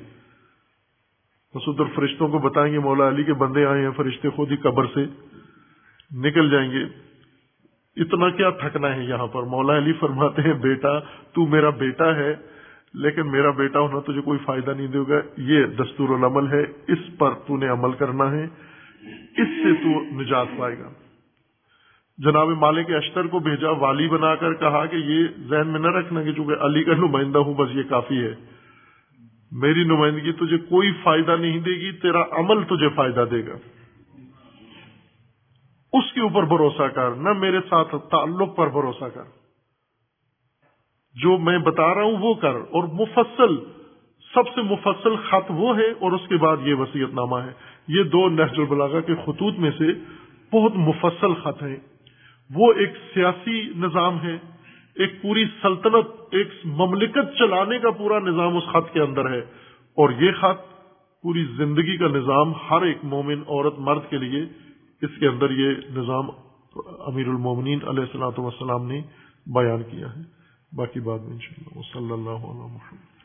مسودر فرشتوں کو بتائیں گے، مولا علی کے بندے آئے ہیں فرشتے خود ہی قبر سے نکل جائیں گے۔ اتنا کیا تھکنا ہے یہاں پر؟ مولا علی فرماتے ہیں، بیٹا، تو میرا بیٹا ہے، لیکن میرا بیٹا ہونا تجھے کوئی فائدہ نہیں دے گا۔ یہ دستور العمل ہے، اس پر تو نے عمل کرنا ہے، اس سے تو نجات پائے گا۔ جناب مالک اشتر کو بھیجا والی بنا کر کہا کہ یہ ذہن میں نہ رکھنا کہ چونکہ علی کا نمائندہ ہوں، بس یہ کافی ہے۔ میری نمائندگی تجھے کوئی فائدہ نہیں دے گی، تیرا عمل تجھے فائدہ دے گا۔ اس کے اوپر بھروسہ کر، نہ میرے ساتھ تعلق پر بھروسہ کر۔ جو میں بتا رہا ہوں وہ کر، اور مفصل، سب سے مفصل خط وہ ہے، اور اس کے بعد یہ وسیعت نامہ ہے۔ یہ دو نہج البلاغا کے خطوط میں سے بہت مفصل خط ہیں۔ وہ ایک سیاسی نظام ہے۔ ایک پوری سلطنت، ایک مملکت چلانے کا پورا نظام اس خط کے اندر ہے۔ اور یہ خط پوری زندگی کا نظام ہر ایک مومن عورت مرد کے لیے اس کے اندر یہ نظام امیر المومنین علیہ السلاۃ وسلام نے بیان کیا ہے۔ باقی بعد میں انشاءاللہ۔ صلی اللہ علیہ وسلم